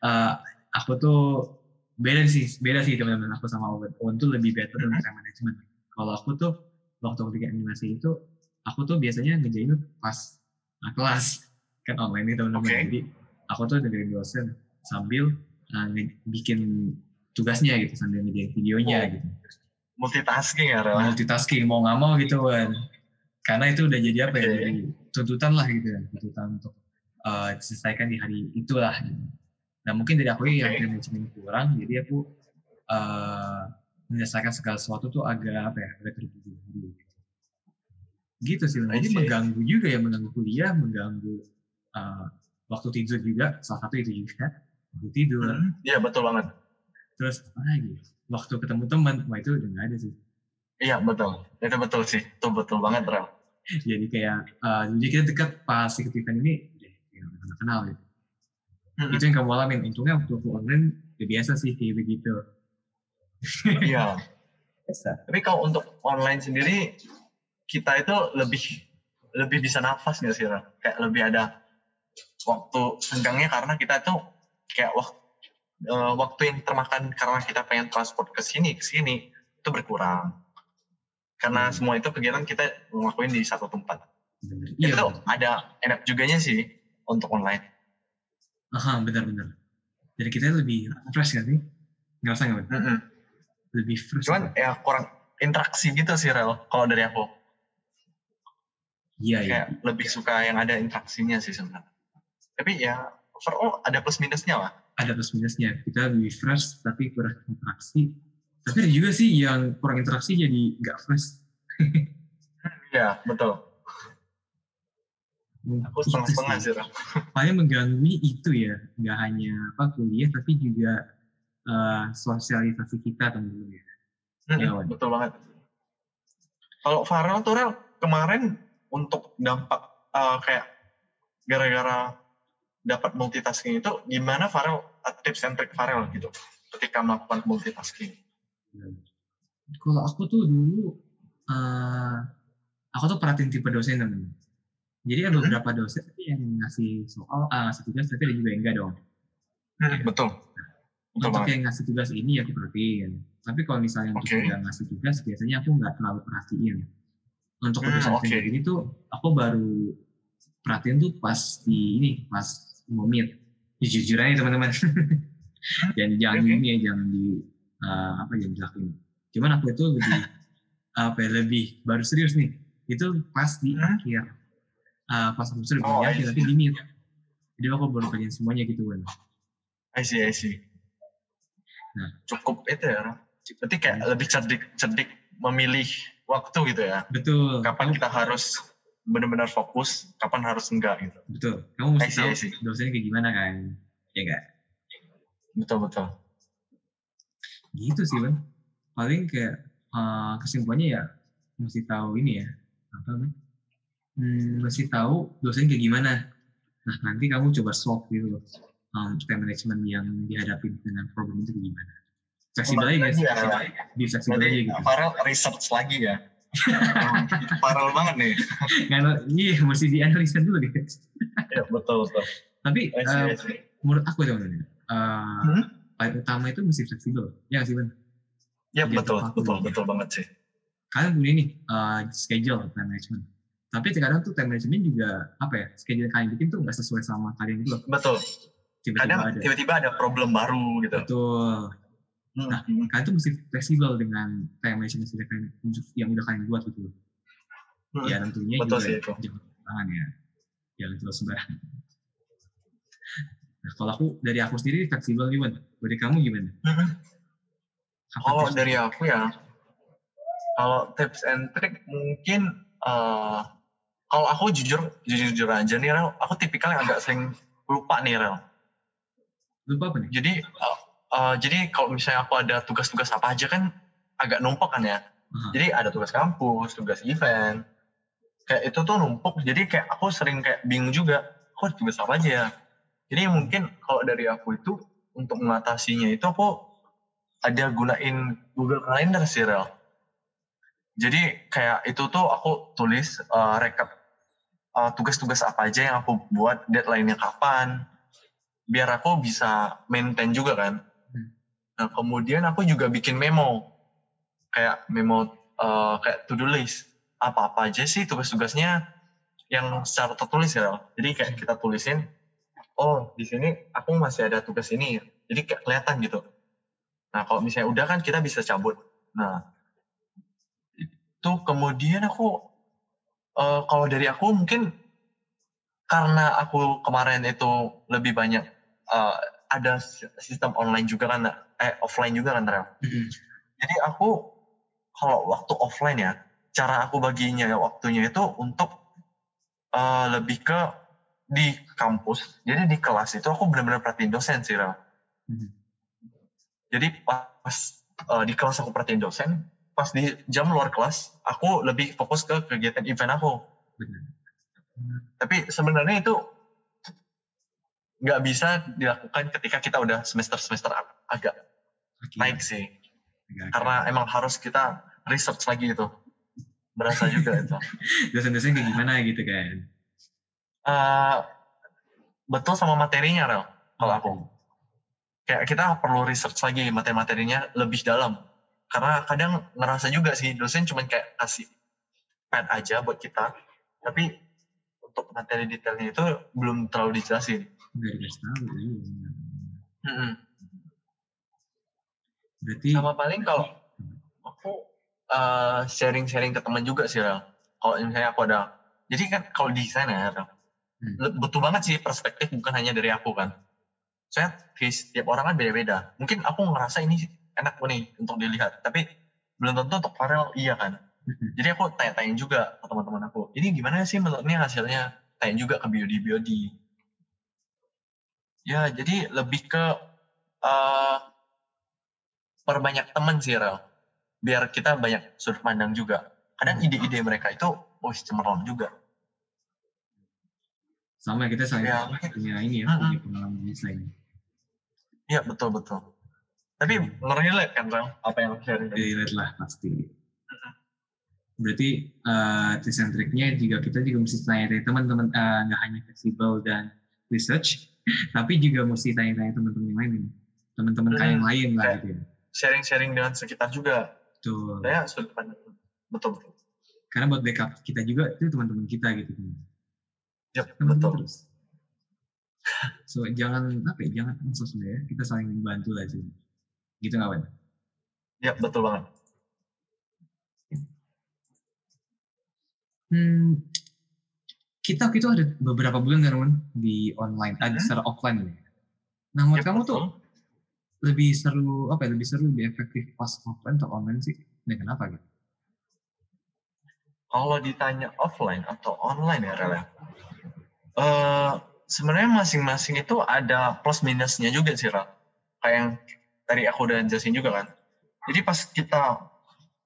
Eh, aku tuh beda sih beda sih teman-teman. Aku sama Owen. Owen tuh lebih better dalam time management. Kalau aku tuh waktu aku bikin animasi itu aku tuh biasanya ngerjain tuh pas nah, kelas. Kan online nih teman-teman. Oke. jadi aku tuh dengerin dosen sambil nge- bikin tugasnya gitu sambil ngerjain videonya Oh. gitu. Multitasking ya Rel? multitasking mau nggak mau gitu kan karena itu udah jadi apa ya jadi tuntutan lah gitu ya tuntutan untuk uh, diselesaikan di hari itulah gitu. nah mungkin dari aku yang Oke. manajemen kurang jadi aku uh, menyelesaikan segala sesuatu tuh agak apa ya agak terburu-buru gitu sih I jadi mengganggu juga ya mengganggu kuliah mengganggu uh, waktu tidur juga salah satu itu juga waktu tidur Hmm, Iya betul banget. terus apa lagi waktu ketemu teman wah itu udah nggak ada sih Iya betul. Itu betul sih. Itu betul banget Rel. Jadi kayak uh, jadi kita dekat pas ikut event ini ya, udah kenal gitu. Mm-mm. itu yang kamu alamin untungnya waktu aku online udah biasa sih kayak begitu Iya. (laughs) Tapi kalau untuk online sendiri, kita itu lebih lebih bisa nafas nggak sih Rel? Kayak lebih ada waktu senggangnya karena kita tuh kayak waktu waktu yang termakan karena kita pengen transport ke sini ke sini itu berkurang karena Hmm. semua itu kegiatan kita ngelakuin di satu tempat. Iya itu bener. ada enak juganya sih untuk online. Aha benar-benar jadi kita lebih fresh kan sih? Ngerasa nggak Ben? Mm-mm. lebih fresh cuman ya kurang interaksi gitu sih Rel kalau dari aku. Iya iya. Lebih suka yang ada interaksinya sih sebenarnya. Tapi ya overall ada plus minusnya lah. Ada plus minusnya. Kita lebih fresh tapi kurang interaksi tapi ada juga sih yang kurang interaksi jadi nggak fresh Iya betul aku Itu setengah-setengah sih. paling mengganggu itu ya nggak hanya apa kuliah tapi juga eh, sosialisasi kita teman-teman ya Mm-mm, Iya, Wan. betul banget Kalau Farel tuh Rel, kemarin untuk dampak uh, kayak gara-gara dapat multitasking itu gimana Farel uh, tips and trick Farel gitu ketika melakukan multitasking? Kalau aku tuh dulu uh, aku tuh perhatiin tipe dosen temen. Jadi ada beberapa dosen yang ngasih soal, uh, ngasih tugas, tapi ada juga yang enggak dong. Hmm, betul. betul untuk yang ngasih tugas ini ya aku perhatiin. Tapi kalau misalnya untuk okay. yang ngasih tugas, biasanya aku nggak terlalu perhatiin. Untuk hmm, dosen okay. ini tuh aku baru perhatiin tuh pas di ini, pas mau meet. Jujur aja teman-teman. (laughs) jangan jangan okay. ini ya, jangan di uh, apa jangan dilakuin. Cuman aku itu lebih (laughs) apa ya, lebih baru serius nih. Itu pas di hmm? akhir. Uh, pas aku sudah oh, yakin tapi limit jadi aku baru pengen semuanya gitu kan I see I see. Nah. Cukup itu ya berarti kayak hmm. lebih cerdik cerdik memilih waktu gitu ya? Betul. Kapan kita harus benar-benar fokus kapan harus enggak gitu? Betul. Kamu mesti tahu dosennya kayak gimana kan? Ya enggak betul betul gitu sih bang paling kayak uh, kesimpulannya ya mesti tahu ini ya apa nih hmm, mesti tahu dosen kayak gimana. Nah, nanti kamu coba solve gitu loh. Um, time management yang dihadapi dengan problem itu gimana. Fleksibel aja guys. Ya, Di fleksibel aja gitu. Farel research lagi ya. (laughs) Farel banget nih. Nggak, iya, mesti dianalisa dulu guys. ya, betul, betul. Tapi, uh, menurut aku ya teman-teman, uh, hmm? Paling utama itu mesti fleksibel. Ya nggak sih, Ben? Ya, betul, betul, betul banget sih. Kalian punya ini, uh, schedule time management tapi terkadang tuh time management juga apa ya schedule kalian bikin tuh nggak sesuai sama kalian juga betul tiba-tiba kadang ada. tiba-tiba ada problem baru gitu betul hmm. nah hmm. kalian tuh mesti fleksibel dengan time management yang kalian yang udah kalian buat gitu hmm. ya tentunya betul juga sih itu. jangan ya jangan terus sembarangan nah kalau aku dari aku sendiri fleksibel gimana dari kamu gimana kalau dari aku ya kalau tips and trick mungkin uh, kalau aku jujur jujur jujur aja nih Rel, aku tipikal yang agak sering lupa nih Rel. Lupa apa nih? Jadi uh, uh, jadi kalau misalnya aku ada tugas-tugas apa aja kan agak numpuk kan ya. Uh-huh. Jadi ada tugas kampus, tugas event, kayak itu tuh numpuk. Jadi kayak aku sering kayak bingung juga, kok tugas apa aja ya. Jadi mungkin kalau dari aku itu untuk mengatasinya itu aku ada gunain Google Calendar sih Rel. Jadi kayak itu tuh aku tulis uh, rekap uh, tugas-tugas apa aja yang aku buat, deadline-nya kapan, biar aku bisa maintain juga kan. Hmm. Nah kemudian aku juga bikin memo, kayak memo uh, kayak to-do list. Apa-apa aja sih tugas-tugasnya yang secara tertulis ya. Jadi kayak kita tulisin, oh di sini aku masih ada tugas ini. Jadi kayak kelihatan gitu. Nah kalau misalnya udah kan kita bisa cabut. Nah itu kemudian aku uh, kalau dari aku mungkin karena aku kemarin itu lebih banyak uh, ada sistem online juga kan eh offline juga kan Rel. Mm-hmm. Jadi aku kalau waktu offline ya cara aku baginya waktunya itu untuk uh, lebih ke di kampus. Jadi di kelas itu aku benar-benar perhatiin dosen sih Rel. Mm-hmm. Jadi pas uh, di kelas aku perhatiin dosen, pas di jam luar kelas aku lebih fokus ke kegiatan event aku Benar. tapi sebenarnya itu nggak bisa dilakukan ketika kita udah semester semester agak Akhirnya. naik sih Agak karena emang harus kita research lagi itu berasa juga itu (laughs) dosen-dosen kayak gimana gitu kan uh, betul sama materinya rel kalau aku. Kayak kita perlu research lagi materi-materinya lebih dalam. Karena kadang ngerasa juga sih dosen cuma kayak kasih pad aja buat kita. Tapi untuk materi detailnya itu belum terlalu dijelasin. Hmm. berarti sama paling kalau aku uh, sharing-sharing ke teman juga sih Rel. kalau misalnya aku ada jadi kan kalau di sana ya hmm. betul banget sih perspektif bukan hanya dari aku kan. Saya setiap orang kan beda-beda. Mungkin aku ngerasa ini enak nih untuk dilihat tapi belum tentu untuk Farel iya kan. Mm-hmm. jadi aku tanya-tanya juga ke teman-teman aku ini gimana sih menurutnya hasilnya? Tanya juga ke biodi biodi. Ya jadi lebih ke uh, perbanyak teman sih Rel. Biar kita banyak sudut pandang juga. Kadang ide-ide mereka itu oh cemerlang juga sama kita saling Ya. punya ini ya Mm-mm. punya pengalaman desain iya betul betul. Tapi relate kan Rel, apa yang sharing relate lah pasti. Berarti uh, tips and triknya juga kita juga mesti tanya dari teman-teman eh, nggak hanya fleksibel dan research (laughs) tapi juga mesti tanya-tanya teman-teman yang lain. Nih. teman-teman kayak yang lain lah gitu ya. sharing-sharing dengan sekitar juga. Betul. saya sudut pandang. Betul betul. Karena buat backup kita juga itu teman-teman kita gitu Teman-teman betul terus so jangan apa ya jangan ansos ya kita saling membantu lah sih gitu nggak Wan? ya betul banget Hmm, kita waktu itu ada beberapa bulan kan di online, ada Mhm. secara offline ya. Nah, menurut Yap, kamu betul. tuh lebih seru apa ya? Lebih seru, lebih efektif pas offline atau online sih? Dan kenapa gitu? Kalau ditanya offline atau online ya Rel eh, sebenarnya masing-masing itu ada plus minusnya juga sih Rel kayak yang tadi aku udah jelasin juga kan jadi pas kita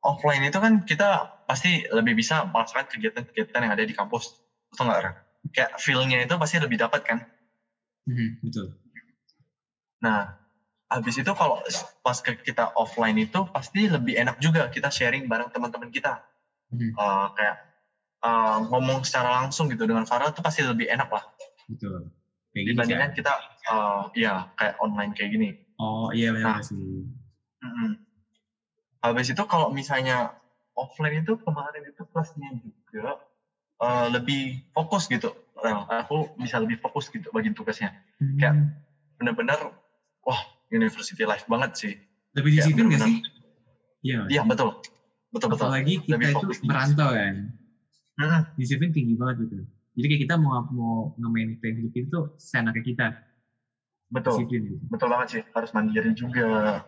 offline itu kan kita pasti lebih bisa melaksanakan kegiatan-kegiatan yang ada di kampus betul nggak Rel? kayak feel-nya itu pasti lebih dapat kan Mhm, betul. Nah, habis itu kalau pas ke kita offline itu pasti lebih enak juga kita sharing bareng teman-teman kita. Mhm, Eh, kayak eh, ngomong secara langsung gitu dengan Farah itu pasti lebih enak lah betul. Kayak gini dibandingkan sih. kita eh, ya kayak online kayak gini. Oh iya benar Nah. sih. Mm-mm. Habis itu kalau misalnya offline itu kemarin itu plusnya juga eh, lebih fokus gitu. Rel. Aku bisa lebih fokus gitu bagi tugasnya. Kayak- Hmm, Bener-bener wah university life banget sih. lebih kayak disiplin benar-benar. sih? Iya. Iya betul, betul betul. Apalagi kita Lebih itu merantau kan. Mm-mm. Disiplin tinggi banget gitu. Jadi kayak kita mau mau nge-maintain hidup itu seenaknya kita. Betul. Disiplin gitu. betul banget sih harus mandiri juga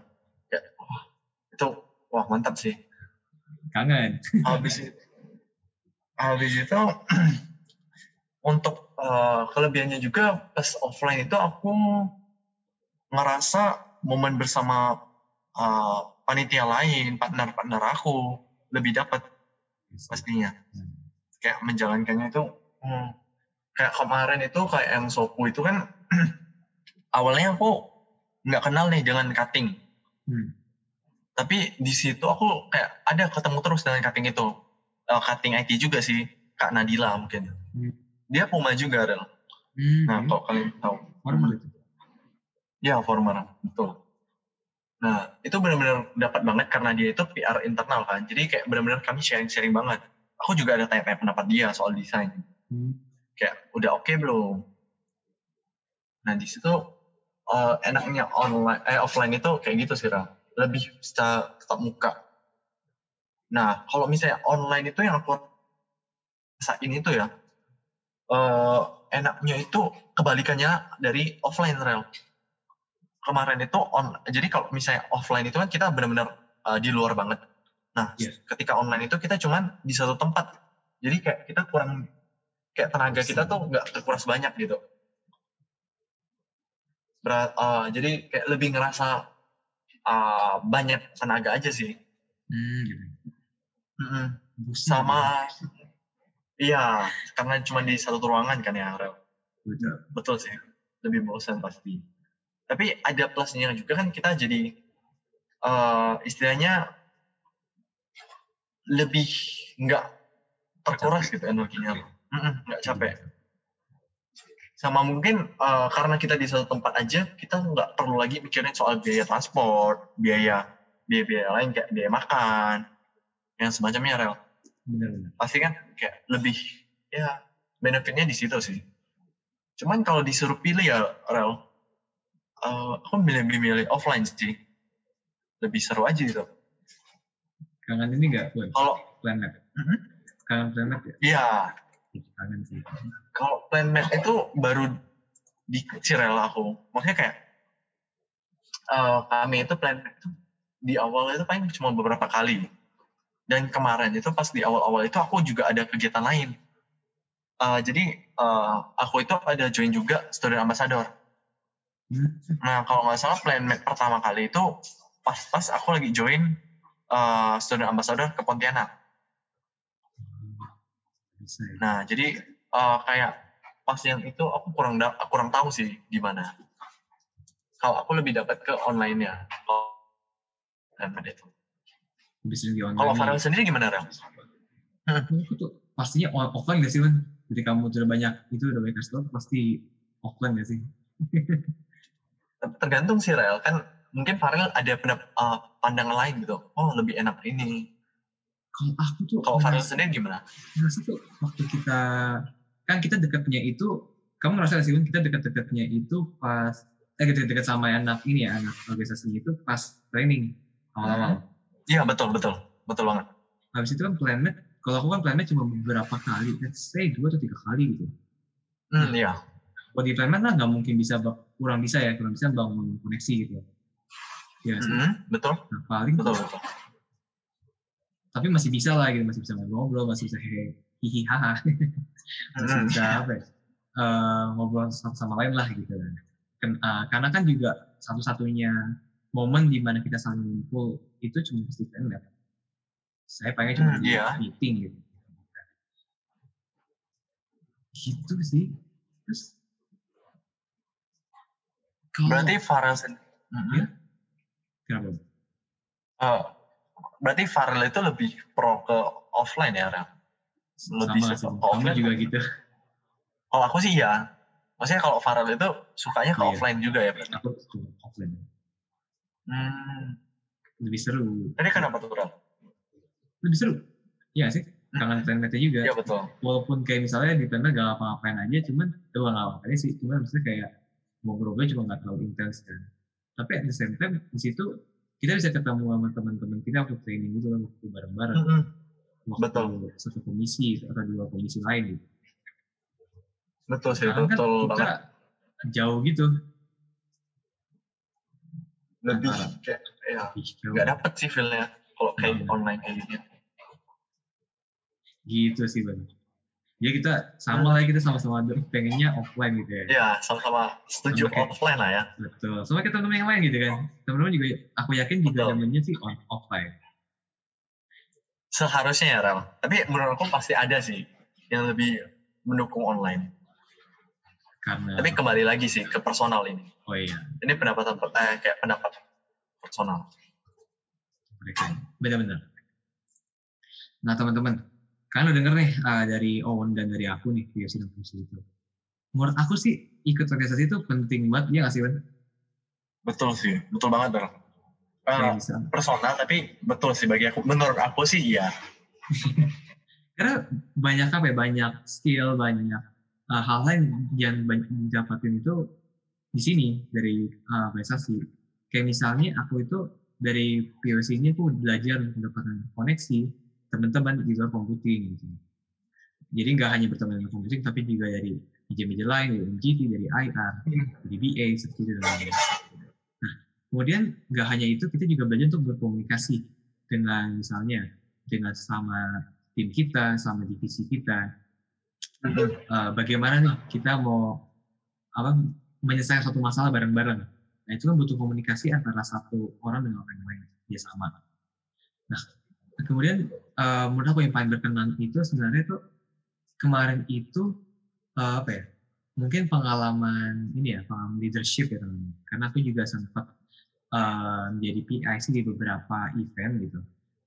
ya wah itu wah mantap sih Kangen. habis itu (laughs) habis itu (clears throat) untuk eh, kelebihannya juga pas offline itu aku ngerasa momen bersama eh, panitia lain partner-partner aku lebih dapat pastinya Hmm. kayak menjalankannya itu hmm, kayak kemarin itu kayak yang sopu itu kan (clears throat) awalnya aku nggak kenal nih dengan cutting Hmm. tapi di situ aku kayak ada ketemu terus dengan cutting itu Eh, cutting IT juga sih kak Nadila mungkin Hmm. dia Puma juga Rel. Hmm. nah kalau kalian tahu Formal itu. ya former betul nah itu benar-benar dapat banget karena dia itu PR internal kan. Jadi kayak benar-benar kami sharing-sharing banget. Aku juga ada tanya-tanya pendapat dia soal desain. Hmm. kayak udah oke belum? Nah di situ eh, enaknya online eh offline itu kayak gitu sih Ram. lebih secara tetap muka. Nah kalau misalnya online itu yang aku rasain itu ya eh, enaknya itu kebalikannya dari offline rel kemarin itu on jadi kalau misalnya offline itu kan kita benar-benar eh, di luar banget nah Iya. ketika online itu kita cuman di satu tempat jadi kayak kita kurang kayak tenaga kita tuh nggak terkuras banyak gitu Berat, eh, jadi kayak lebih ngerasa eh, banyak tenaga aja sih Hmm. gitu. Mm-mm. Bosan sama iya karena cuma di satu ruangan kan ya Rel gitu. Betul. betul sih lebih bosan pasti tapi ada plusnya juga kan kita jadi eh, istilahnya lebih nggak terkuras gitu energinya. Nggak capek. Sama mungkin eh, karena kita di satu tempat aja kita nggak perlu lagi mikirin soal biaya transport biaya biaya biaya lain kayak biaya makan yang semacamnya rel. Pasti kan kayak lebih ya benefitnya di situ sih. Cuman kalau disuruh pilih ya rel eh, aku milih milih offline sih lebih seru aja gitu Kangen ini nggak buat kalau planet? Mhm. Kangen planet ya? ya Kangen sih. kalau plan map itu baru di Cirel aku maksudnya kayak eh, kami itu plan map itu di awal itu paling cuma beberapa kali dan kemarin itu pas di awal-awal itu aku juga ada kegiatan lain Eh, jadi eh, aku itu ada join juga student ambassador. Nah kalau nggak salah plan map pertama kali itu pas-pas aku lagi join eh, student ambassador ke Pontianak. Nah, jadi eh, kayak pas yang itu aku kurang da- kurang tahu sih gimana. Kalau aku lebih dapat ke online-nya. Itu. Di online. Kalau. Farel sendiri gimana, Rel? Aku tuh pastinya offline gak sih, Man? Jadi kamu sudah banyak, itu udah banyak customer, pasti offline gak sih? (laughs) Tergantung sih, Rel. Kan mungkin Farel ada pendap- eh, pandangan lain gitu. Oh, lebih enak ini. Kalau aku tuh, Kalau Farel sendiri gimana? ngerasa tuh waktu kita, kan kita dekatnya itu, kamu ngerasa sih? Kita dekat-dekatnya itu pas, eh dekat-dekat sama anak ini ya, anak organisasinya itu pas training awal-awal. Iya, betul, betul. Betul banget. Habis itu kan planet, kalau aku kan planet cuma beberapa kali, let's say dua atau tiga kali gitu. Hmm, iya. Di planet lah nggak mungkin bisa, kurang bisa ya, kurang bisa bangun koneksi gitu. Ya, sih. Mhm, betul, Nah, paling betul, betul. tapi masih bisa lah gitu masih bisa ngobrol masih bisa hihi haha (laughs) masih Mhm. bisa apa ya, eh, ngobrol satu sama lain lah gitu Ken- eh, karena kan juga satu-satunya momen di mana kita saling ngumpul itu cuma pasti planet saya pengen cuma Hmm, di iya. meeting gitu gitu sih terus kalau Berarti Farel sen- Mhm. Iya. kenapa Eh, berarti Farel itu lebih pro ke offline ya, Rel? Lebih sama sih ke kamu offline juga gitu Kalau aku sih iya. Maksudnya kalau Farel itu sukanya ke Iya. offline juga ya, berarti. aku suka offline Hmm. lebih seru Jadi kenapa tuh, Rel? lebih seru Iya sih kangen planetnya juga Iya, betul. walaupun kayak misalnya di planet gak ngapa-ngapain aja cuman itu gak ngapa-ngapain sih cuman maksudnya kayak ngobrolnya cuma nggak terlalu intens kan tapi at the same time di situ kita bisa ketemu sama teman-teman kita waktu training gitu kan waktu bareng-bareng Mhm. waktu Betul. satu komisi atau dua komisi lain gitu Betul sih, Sekarang kan betul kita banget. jauh gitu Lebih antara- kayak, ya, nggak dapet sih feel-nya kalau kayak Hmm. online kayak gitu. gitu sih bang ya kita sama lah kita sama-sama pengennya offline gitu ya Iya, sama-sama setuju Oke. offline lah ya. betul sama kita teman yang lain gitu kan teman-teman juga aku yakin juga temennya sih on, offline Seharusnya ya, Rel. Tapi menurut aku pasti ada sih yang lebih mendukung online. karena Tapi kembali lagi sih ke personal ini. oh iya Ini pendapat eh, kayak pendapat personal. benar-benar nah teman-teman kalian udah denger nih ah, dari Owen dan dari aku nih di sidang fungsi itu menurut aku sih ikut organisasi itu penting banget ya nggak sih Ben? Betul sih, betul banget, Rel. Eh, Kayak bisa personal tapi betul sih bagi aku. Menurut aku sih iya. (laughs) karena banyak apa ya banyak skill banyak uh, hal lain yang banyak didapatin itu di sini dari uh, organisasi kayak misalnya aku itu dari POC ini aku belajar mendapatkan koneksi teman-teman di luar computing gitu. Jadi nggak hanya berteman dengan computing tapi juga dari meja-meja lain dari MGT dari IR dari BA seperti itu nah kemudian nggak hanya itu kita juga belajar untuk berkomunikasi dengan misalnya dengan sama tim kita, sama divisi kita, uh, bagaimana nih kita mau apa menyelesaikan suatu masalah bareng-bareng. Nah itu kan butuh komunikasi antara satu orang dengan orang lain, dia sama. Nah kemudian uh, menurut aku yang paling berkenan itu sebenarnya tuh kemarin itu uh, apa ya? Mungkin pengalaman ini ya, pengalaman leadership ya teman. Karena aku juga sempat uh, menjadi PIC di beberapa event gitu.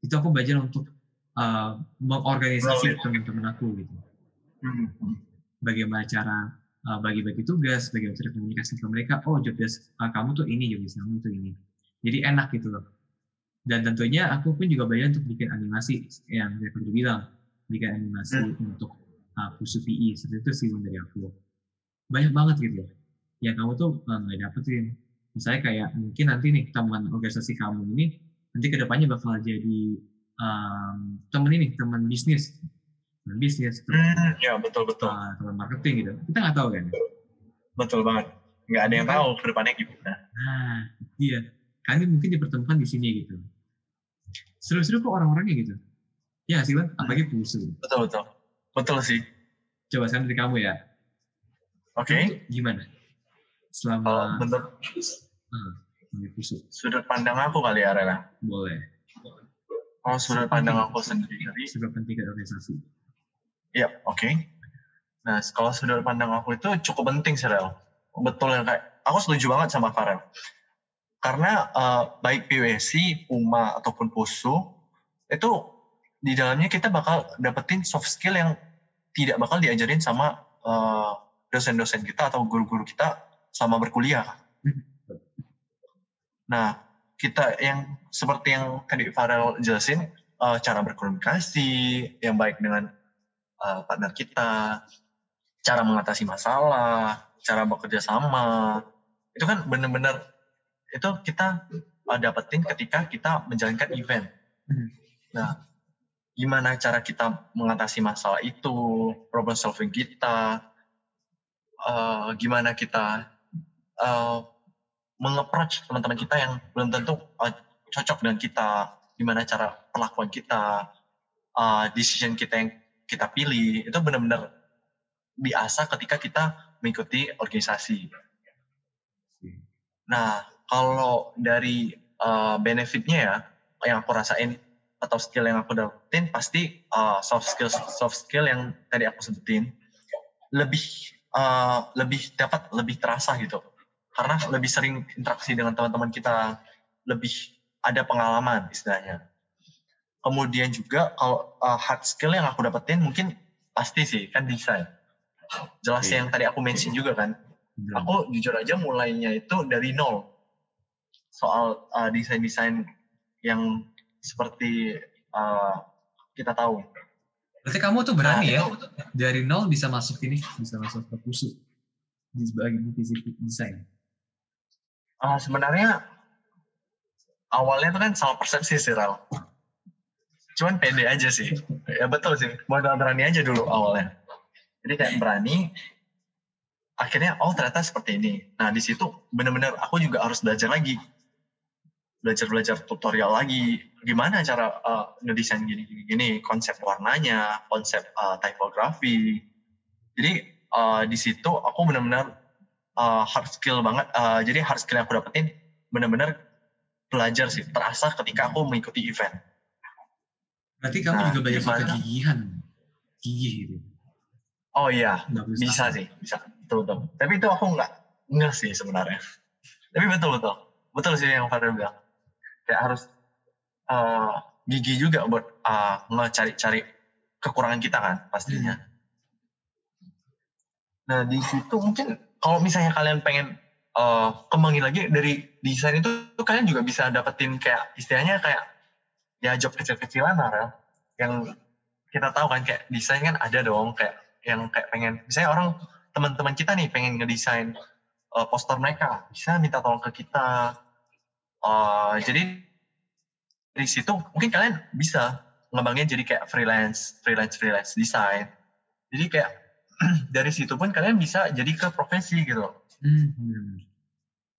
Itu aku belajar untuk uh, mengorganisasi teman-teman aku gitu bagaimana cara uh, bagi-bagi tugas, bagaimana cara komunikasi ke mereka. Oh, job desk uh, kamu tuh ini, job desk kamu tuh ini. Jadi enak gitu loh. Dan tentunya aku pun juga belajar untuk bikin animasi yang saya perlu bilang, bikin animasi untuk uh, Pusu PI. Seperti itu sih dari aku. Banyak banget gitu. Yang kamu tuh uh, nggak dapetin. Misalnya kayak mungkin nanti nih teman organisasi kamu ini nanti ke depannya bakal jadi um, teman ini, teman bisnis, teman bisnis, Hmm, ya betul betul. uh, teman marketing gitu. Kita nggak tahu kan. Betul banget. Nggak ada yang tahu ke depannya gimana. Nah, iya. Kalian mungkin dipertemukan di sini gitu. Seru-seru kok orang-orangnya gitu. Ya sih, Bang. Apalagi pusu. Betul betul. Betul sih. Coba sekarang dari kamu ya. Oke. Tuh Gimana? Kalau Selama bentuk uh, sebagai pusu. sudut pandang aku kali ya, Rela. Boleh. Kalau sudut pandang aku sendiri, penting ke organisasi? Iya, oke. Nah, kalau sudut pandang aku itu cukup penting sih, Rel. Betul yang kayak, aku setuju banget sama Farel. Karena uh, baik PWC, PUMA, ataupun PUSU, itu di dalamnya kita bakal dapetin soft skill yang tidak bakal diajarin sama uh, dosen-dosen kita atau guru-guru kita sama berkuliah. (laughs) Nah, kita yang seperti yang tadi Farel jelasin, uh, cara berkomunikasi yang baik dengan uh, partner kita, cara mengatasi masalah, cara bekerja sama, itu kan benar-benar itu kita uh, dapetin ketika kita menjalankan event. Hmm. Nah, gimana cara kita mengatasi masalah itu, problem solving kita, uh, gimana kita uh, mengapproach teman-teman kita yang belum tentu uh, cocok dengan kita, gimana cara perlakuan kita, uh, decision kita yang kita pilih, itu benar-benar biasa ketika kita mengikuti organisasi. Nah, kalau dari uh, benefitnya ya, yang aku rasain atau skill yang aku dapetin pasti uh, soft skill soft skill yang tadi aku sebutin lebih uh, lebih dapat lebih terasa gitu. Karena lebih sering interaksi dengan teman-teman kita lebih ada pengalaman istilahnya. Kemudian juga kalau uh, hard skill yang aku dapetin mungkin pasti sih kan desain jelas yeah. yang tadi aku mention juga kan. Aku jujur aja mulainya itu dari nol soal uh, desain-desain yang seperti uh, kita tahu. Berarti kamu tuh berani nah, ya dari nol bisa masuk ini, bisa masuk ke pusat di divisi desain. Uh, sebenarnya awalnya itu kan salah persepsi sih Ral. Cuman pede aja sih. Ya betul sih. Modal berani aja dulu awalnya. Jadi kayak berani. Akhirnya oh ternyata seperti ini. Nah di situ benar-benar aku juga harus belajar lagi belajar-belajar tutorial lagi. Gimana cara uh, ngedesain gini-gini? Konsep warnanya konsep uh, typography. Jadi uh, di situ aku benar-benar uh, hard skill banget. Uh, jadi hard skill yang aku dapetin benar-benar belajar sih. Terasa ketika aku mengikuti event. Berarti kamu nah, juga belajar kegigihan gigih gitu? Oh iya bisa sih bisa. Betul betul. Tapi itu aku nggak nggak sih sebenarnya. Tapi betul betul. Betul sih yang Fadil bilang kayak harus uh, gigi juga buat uh, ngecari-cari kekurangan kita kan pastinya. Hmm. Nah di situ mungkin kalau misalnya kalian pengen uh, kembangin lagi dari desain itu tuh kalian juga bisa dapetin kayak istilahnya kayak ya job kecil-kecilan lah yang kita tahu kan kayak desain kan ada dong kayak yang kayak pengen misalnya orang teman-teman kita nih pengen ngedesain uh, poster mereka bisa minta tolong ke kita uh, jadi dari situ mungkin kalian bisa ngembangin jadi kayak freelance freelance freelance design jadi kayak (clears throat) dari situ pun kalian bisa jadi ke profesi gitu hmm.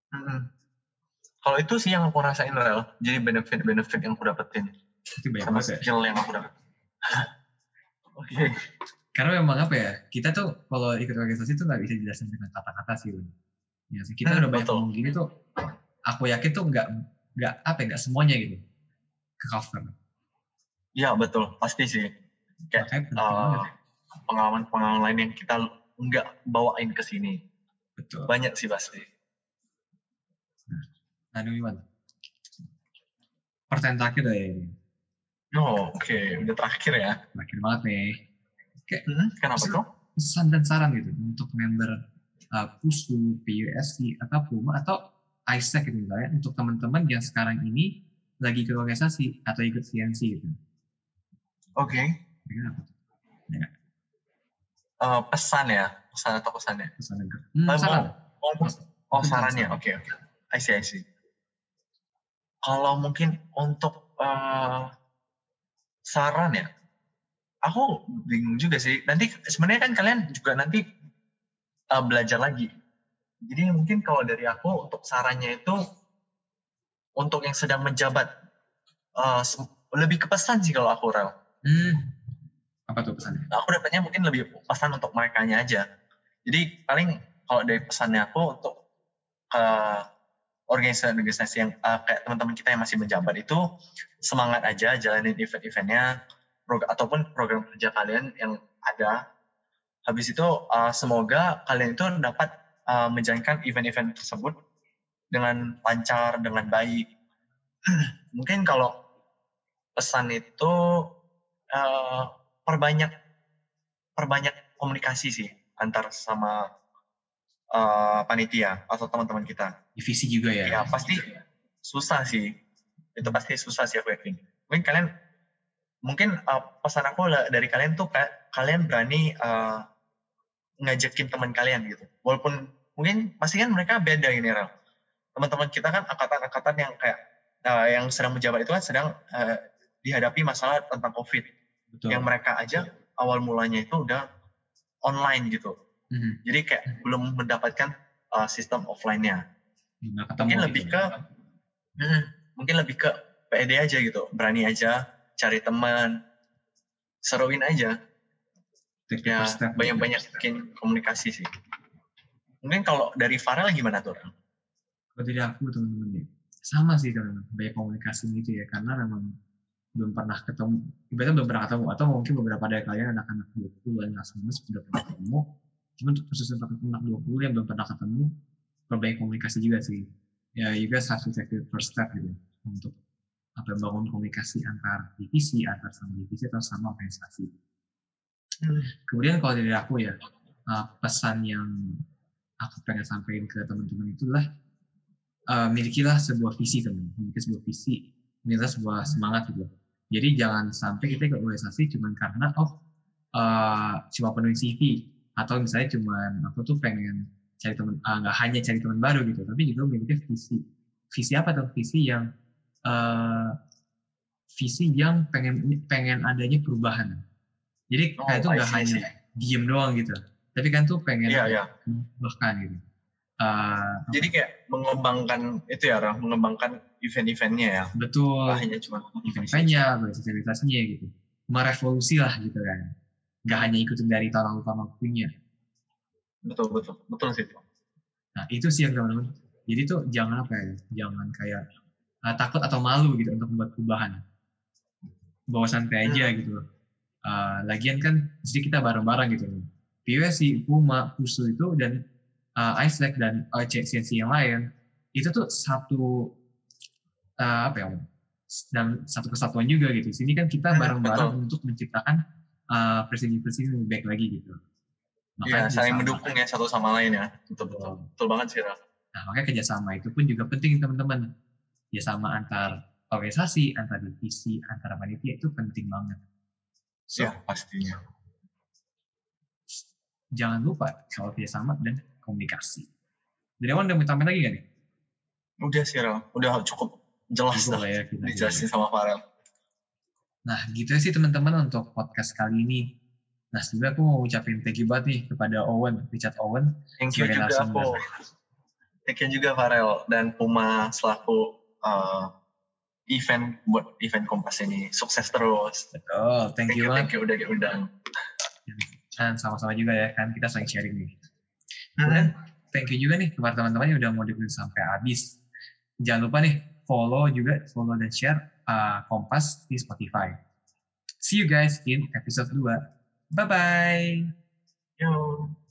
Hmm. kalau itu sih yang aku rasain rel jadi benefit benefit yang aku dapetin itu sama ya? skill yang aku dapetin (laughs) oke okay. karena memang apa ya kita tuh kalau ikut organisasi tuh nggak bisa jelasin dengan kata-kata sih ya kita hmm, udah banyak ngomong gini tuh aku yakin tuh nggak nggak apa ya nggak semuanya gitu ke cover. Iya betul, pasti sih. Kayak uh, pengalaman-pengalaman lain yang kita nggak bawain ke sini. Betul. Banyak sih pasti. Nah, ini gimana? Pertanyaan terakhir ya ini. Oh, oke. Okay. Udah terakhir ya. Terakhir banget nih. Oke. Hmm, kenapa tuh? Pesan dan saran gitu untuk member uh, PUSU, PUSC, atau PUMA, atau ISEC gitu misalnya untuk teman-teman yang sekarang ini lagi ke organisasi atau ikut CNC gitu. Oke. Okay. Ya. Uh, pesan ya, pesan atau pesannya? Pesan enggak. Hmm, uh, saran. Oh, oh, sarannya, oke okay, oke. Okay. I see, I see. Kalau mungkin untuk uh, saran ya, aku bingung juga sih. Nanti sebenarnya kan kalian juga nanti uh, belajar lagi jadi mungkin kalau dari aku untuk sarannya itu untuk yang sedang menjabat uh, lebih ke pesan sih kalau aku rel. Hmm. Apa tuh pesannya? Aku dapatnya mungkin lebih pesan untuk mereka aja. Jadi paling kalau dari pesannya aku untuk ke organisasi-organisasi yang uh, kayak teman-teman kita yang masih menjabat itu semangat aja jalanin event-eventnya prog ataupun program kerja kalian yang ada. Habis itu uh, semoga kalian itu dapat uh, menjalankan event-event tersebut dengan lancar, dengan baik. (clears throat) Mungkin kalau pesan itu uh, perbanyak perbanyak komunikasi sih antar sama uh, panitia atau teman-teman kita. Divisi juga ya? Ya pasti susah sih. Itu pasti susah sih aku yakin. Mungkin kalian, mungkin uh, pesan aku dari kalian tuh kayak kalian berani uh, ngajakin teman kalian gitu. Walaupun mungkin pasti kan mereka beda ini Rel. Teman-teman kita kan angkatan-angkatan yang kayak uh, yang sedang menjabat itu kan sedang uh, dihadapi masalah tentang COVID. Betul. Yang mereka aja awal mulanya itu udah online gitu. Mm-hmm. Jadi kayak mm-hmm. belum mendapatkan uh, sistem offline-nya. mungkin lebih gitu. ke mm, mungkin lebih ke PD aja gitu, berani aja cari teman, seruin aja. Ya, banyak-banyak bikin komunikasi sih. Mungkin kalau dari Farel gimana tuh? Kalau dari aku teman-teman ya, sama sih teman banyak komunikasi gitu ya, karena memang belum pernah ketemu, ibaratnya belum pernah ketemu, atau mungkin beberapa dari kalian anak-anak 20 dan semua sudah pernah ketemu, cuma untuk khusus untuk anak 20 yang belum pernah ketemu, perbaiki komunikasi juga sih. Ya, you guys have to take the first step gitu, untuk apa bangun komunikasi antar divisi, antar sama divisi atau sama organisasi. Hmm. Kemudian kalau dari aku ya, uh, pesan yang aku pengen sampaikan ke teman-teman itulah uh, milikilah sebuah visi teman, miliki sebuah visi, milikilah sebuah semangat gitu. Jadi jangan sampai kita ikut organisasi cuma karena oh uh, cuma penuhi CV atau misalnya cuma aku tuh pengen cari teman uh, nggak hanya cari teman baru gitu, tapi juga memiliki visi. Visi apa tuh? Visi yang uh, visi yang pengen pengen adanya perubahan. Jadi oh, kayak itu nggak hanya diem doang gitu, tapi kan tuh pengen yeah, yeah. bahkan gitu. Uh, Jadi kayak mengembangkan itu ya, Rang, mengembangkan event-eventnya ya. Betul. Nah, hanya cuma event-eventnya, sosialisasinya gitu. Merevolusi lah gitu kan. Gak hanya ikutin dari tahun tahun punya. Betul, betul. Betul sih. Nah, itu sih yang teman-teman. Jadi tuh jangan apa ya, jangan kayak uh, takut atau malu gitu untuk membuat perubahan. Bawa santai aja hmm. gitu. Uh, lagian kan, jadi kita bareng-bareng gitu. PWSI, Puma, Pusu itu, dan uh, ISLEC dan uh, CNC yang lain itu tuh satu uh, apa ya dan satu kesatuan juga gitu. Sini kan kita bareng-bareng untuk menciptakan uh, presiden-presiden lebih baik lagi gitu. Iya, saling mendukung ya satu sama lain ya. Betul betul. Betul banget sih, Nah, makanya kerjasama itu pun juga penting teman-teman. Kerjasama antar organisasi, antar divisi, antar panitia itu penting banget. So, ya, pastinya. Jangan lupa soal kerjasama dan komunikasi. Dari awal udah mau lagi gak nih? Udah sih, Rel. Udah cukup jelas lah ya, dijelasin sama Farel. Nah, gitu sih teman-teman untuk podcast kali ini. Nah, sebenarnya aku mau ucapin thank you banget nih kepada Owen, Richard Owen. Thank you juga aku. Thank you juga Farel dan Puma selaku uh, event buat event Kompas ini sukses terus. Betul, thank, thank you. Thank you udah diundang. Dan sama-sama juga ya kan kita saling sharing nih. Kemudian thank you juga nih kepada teman-teman yang udah mau dengerin sampai habis. Jangan lupa nih follow juga, follow dan share uh, Kompas di Spotify. See you guys in episode 2. Bye-bye. Yo.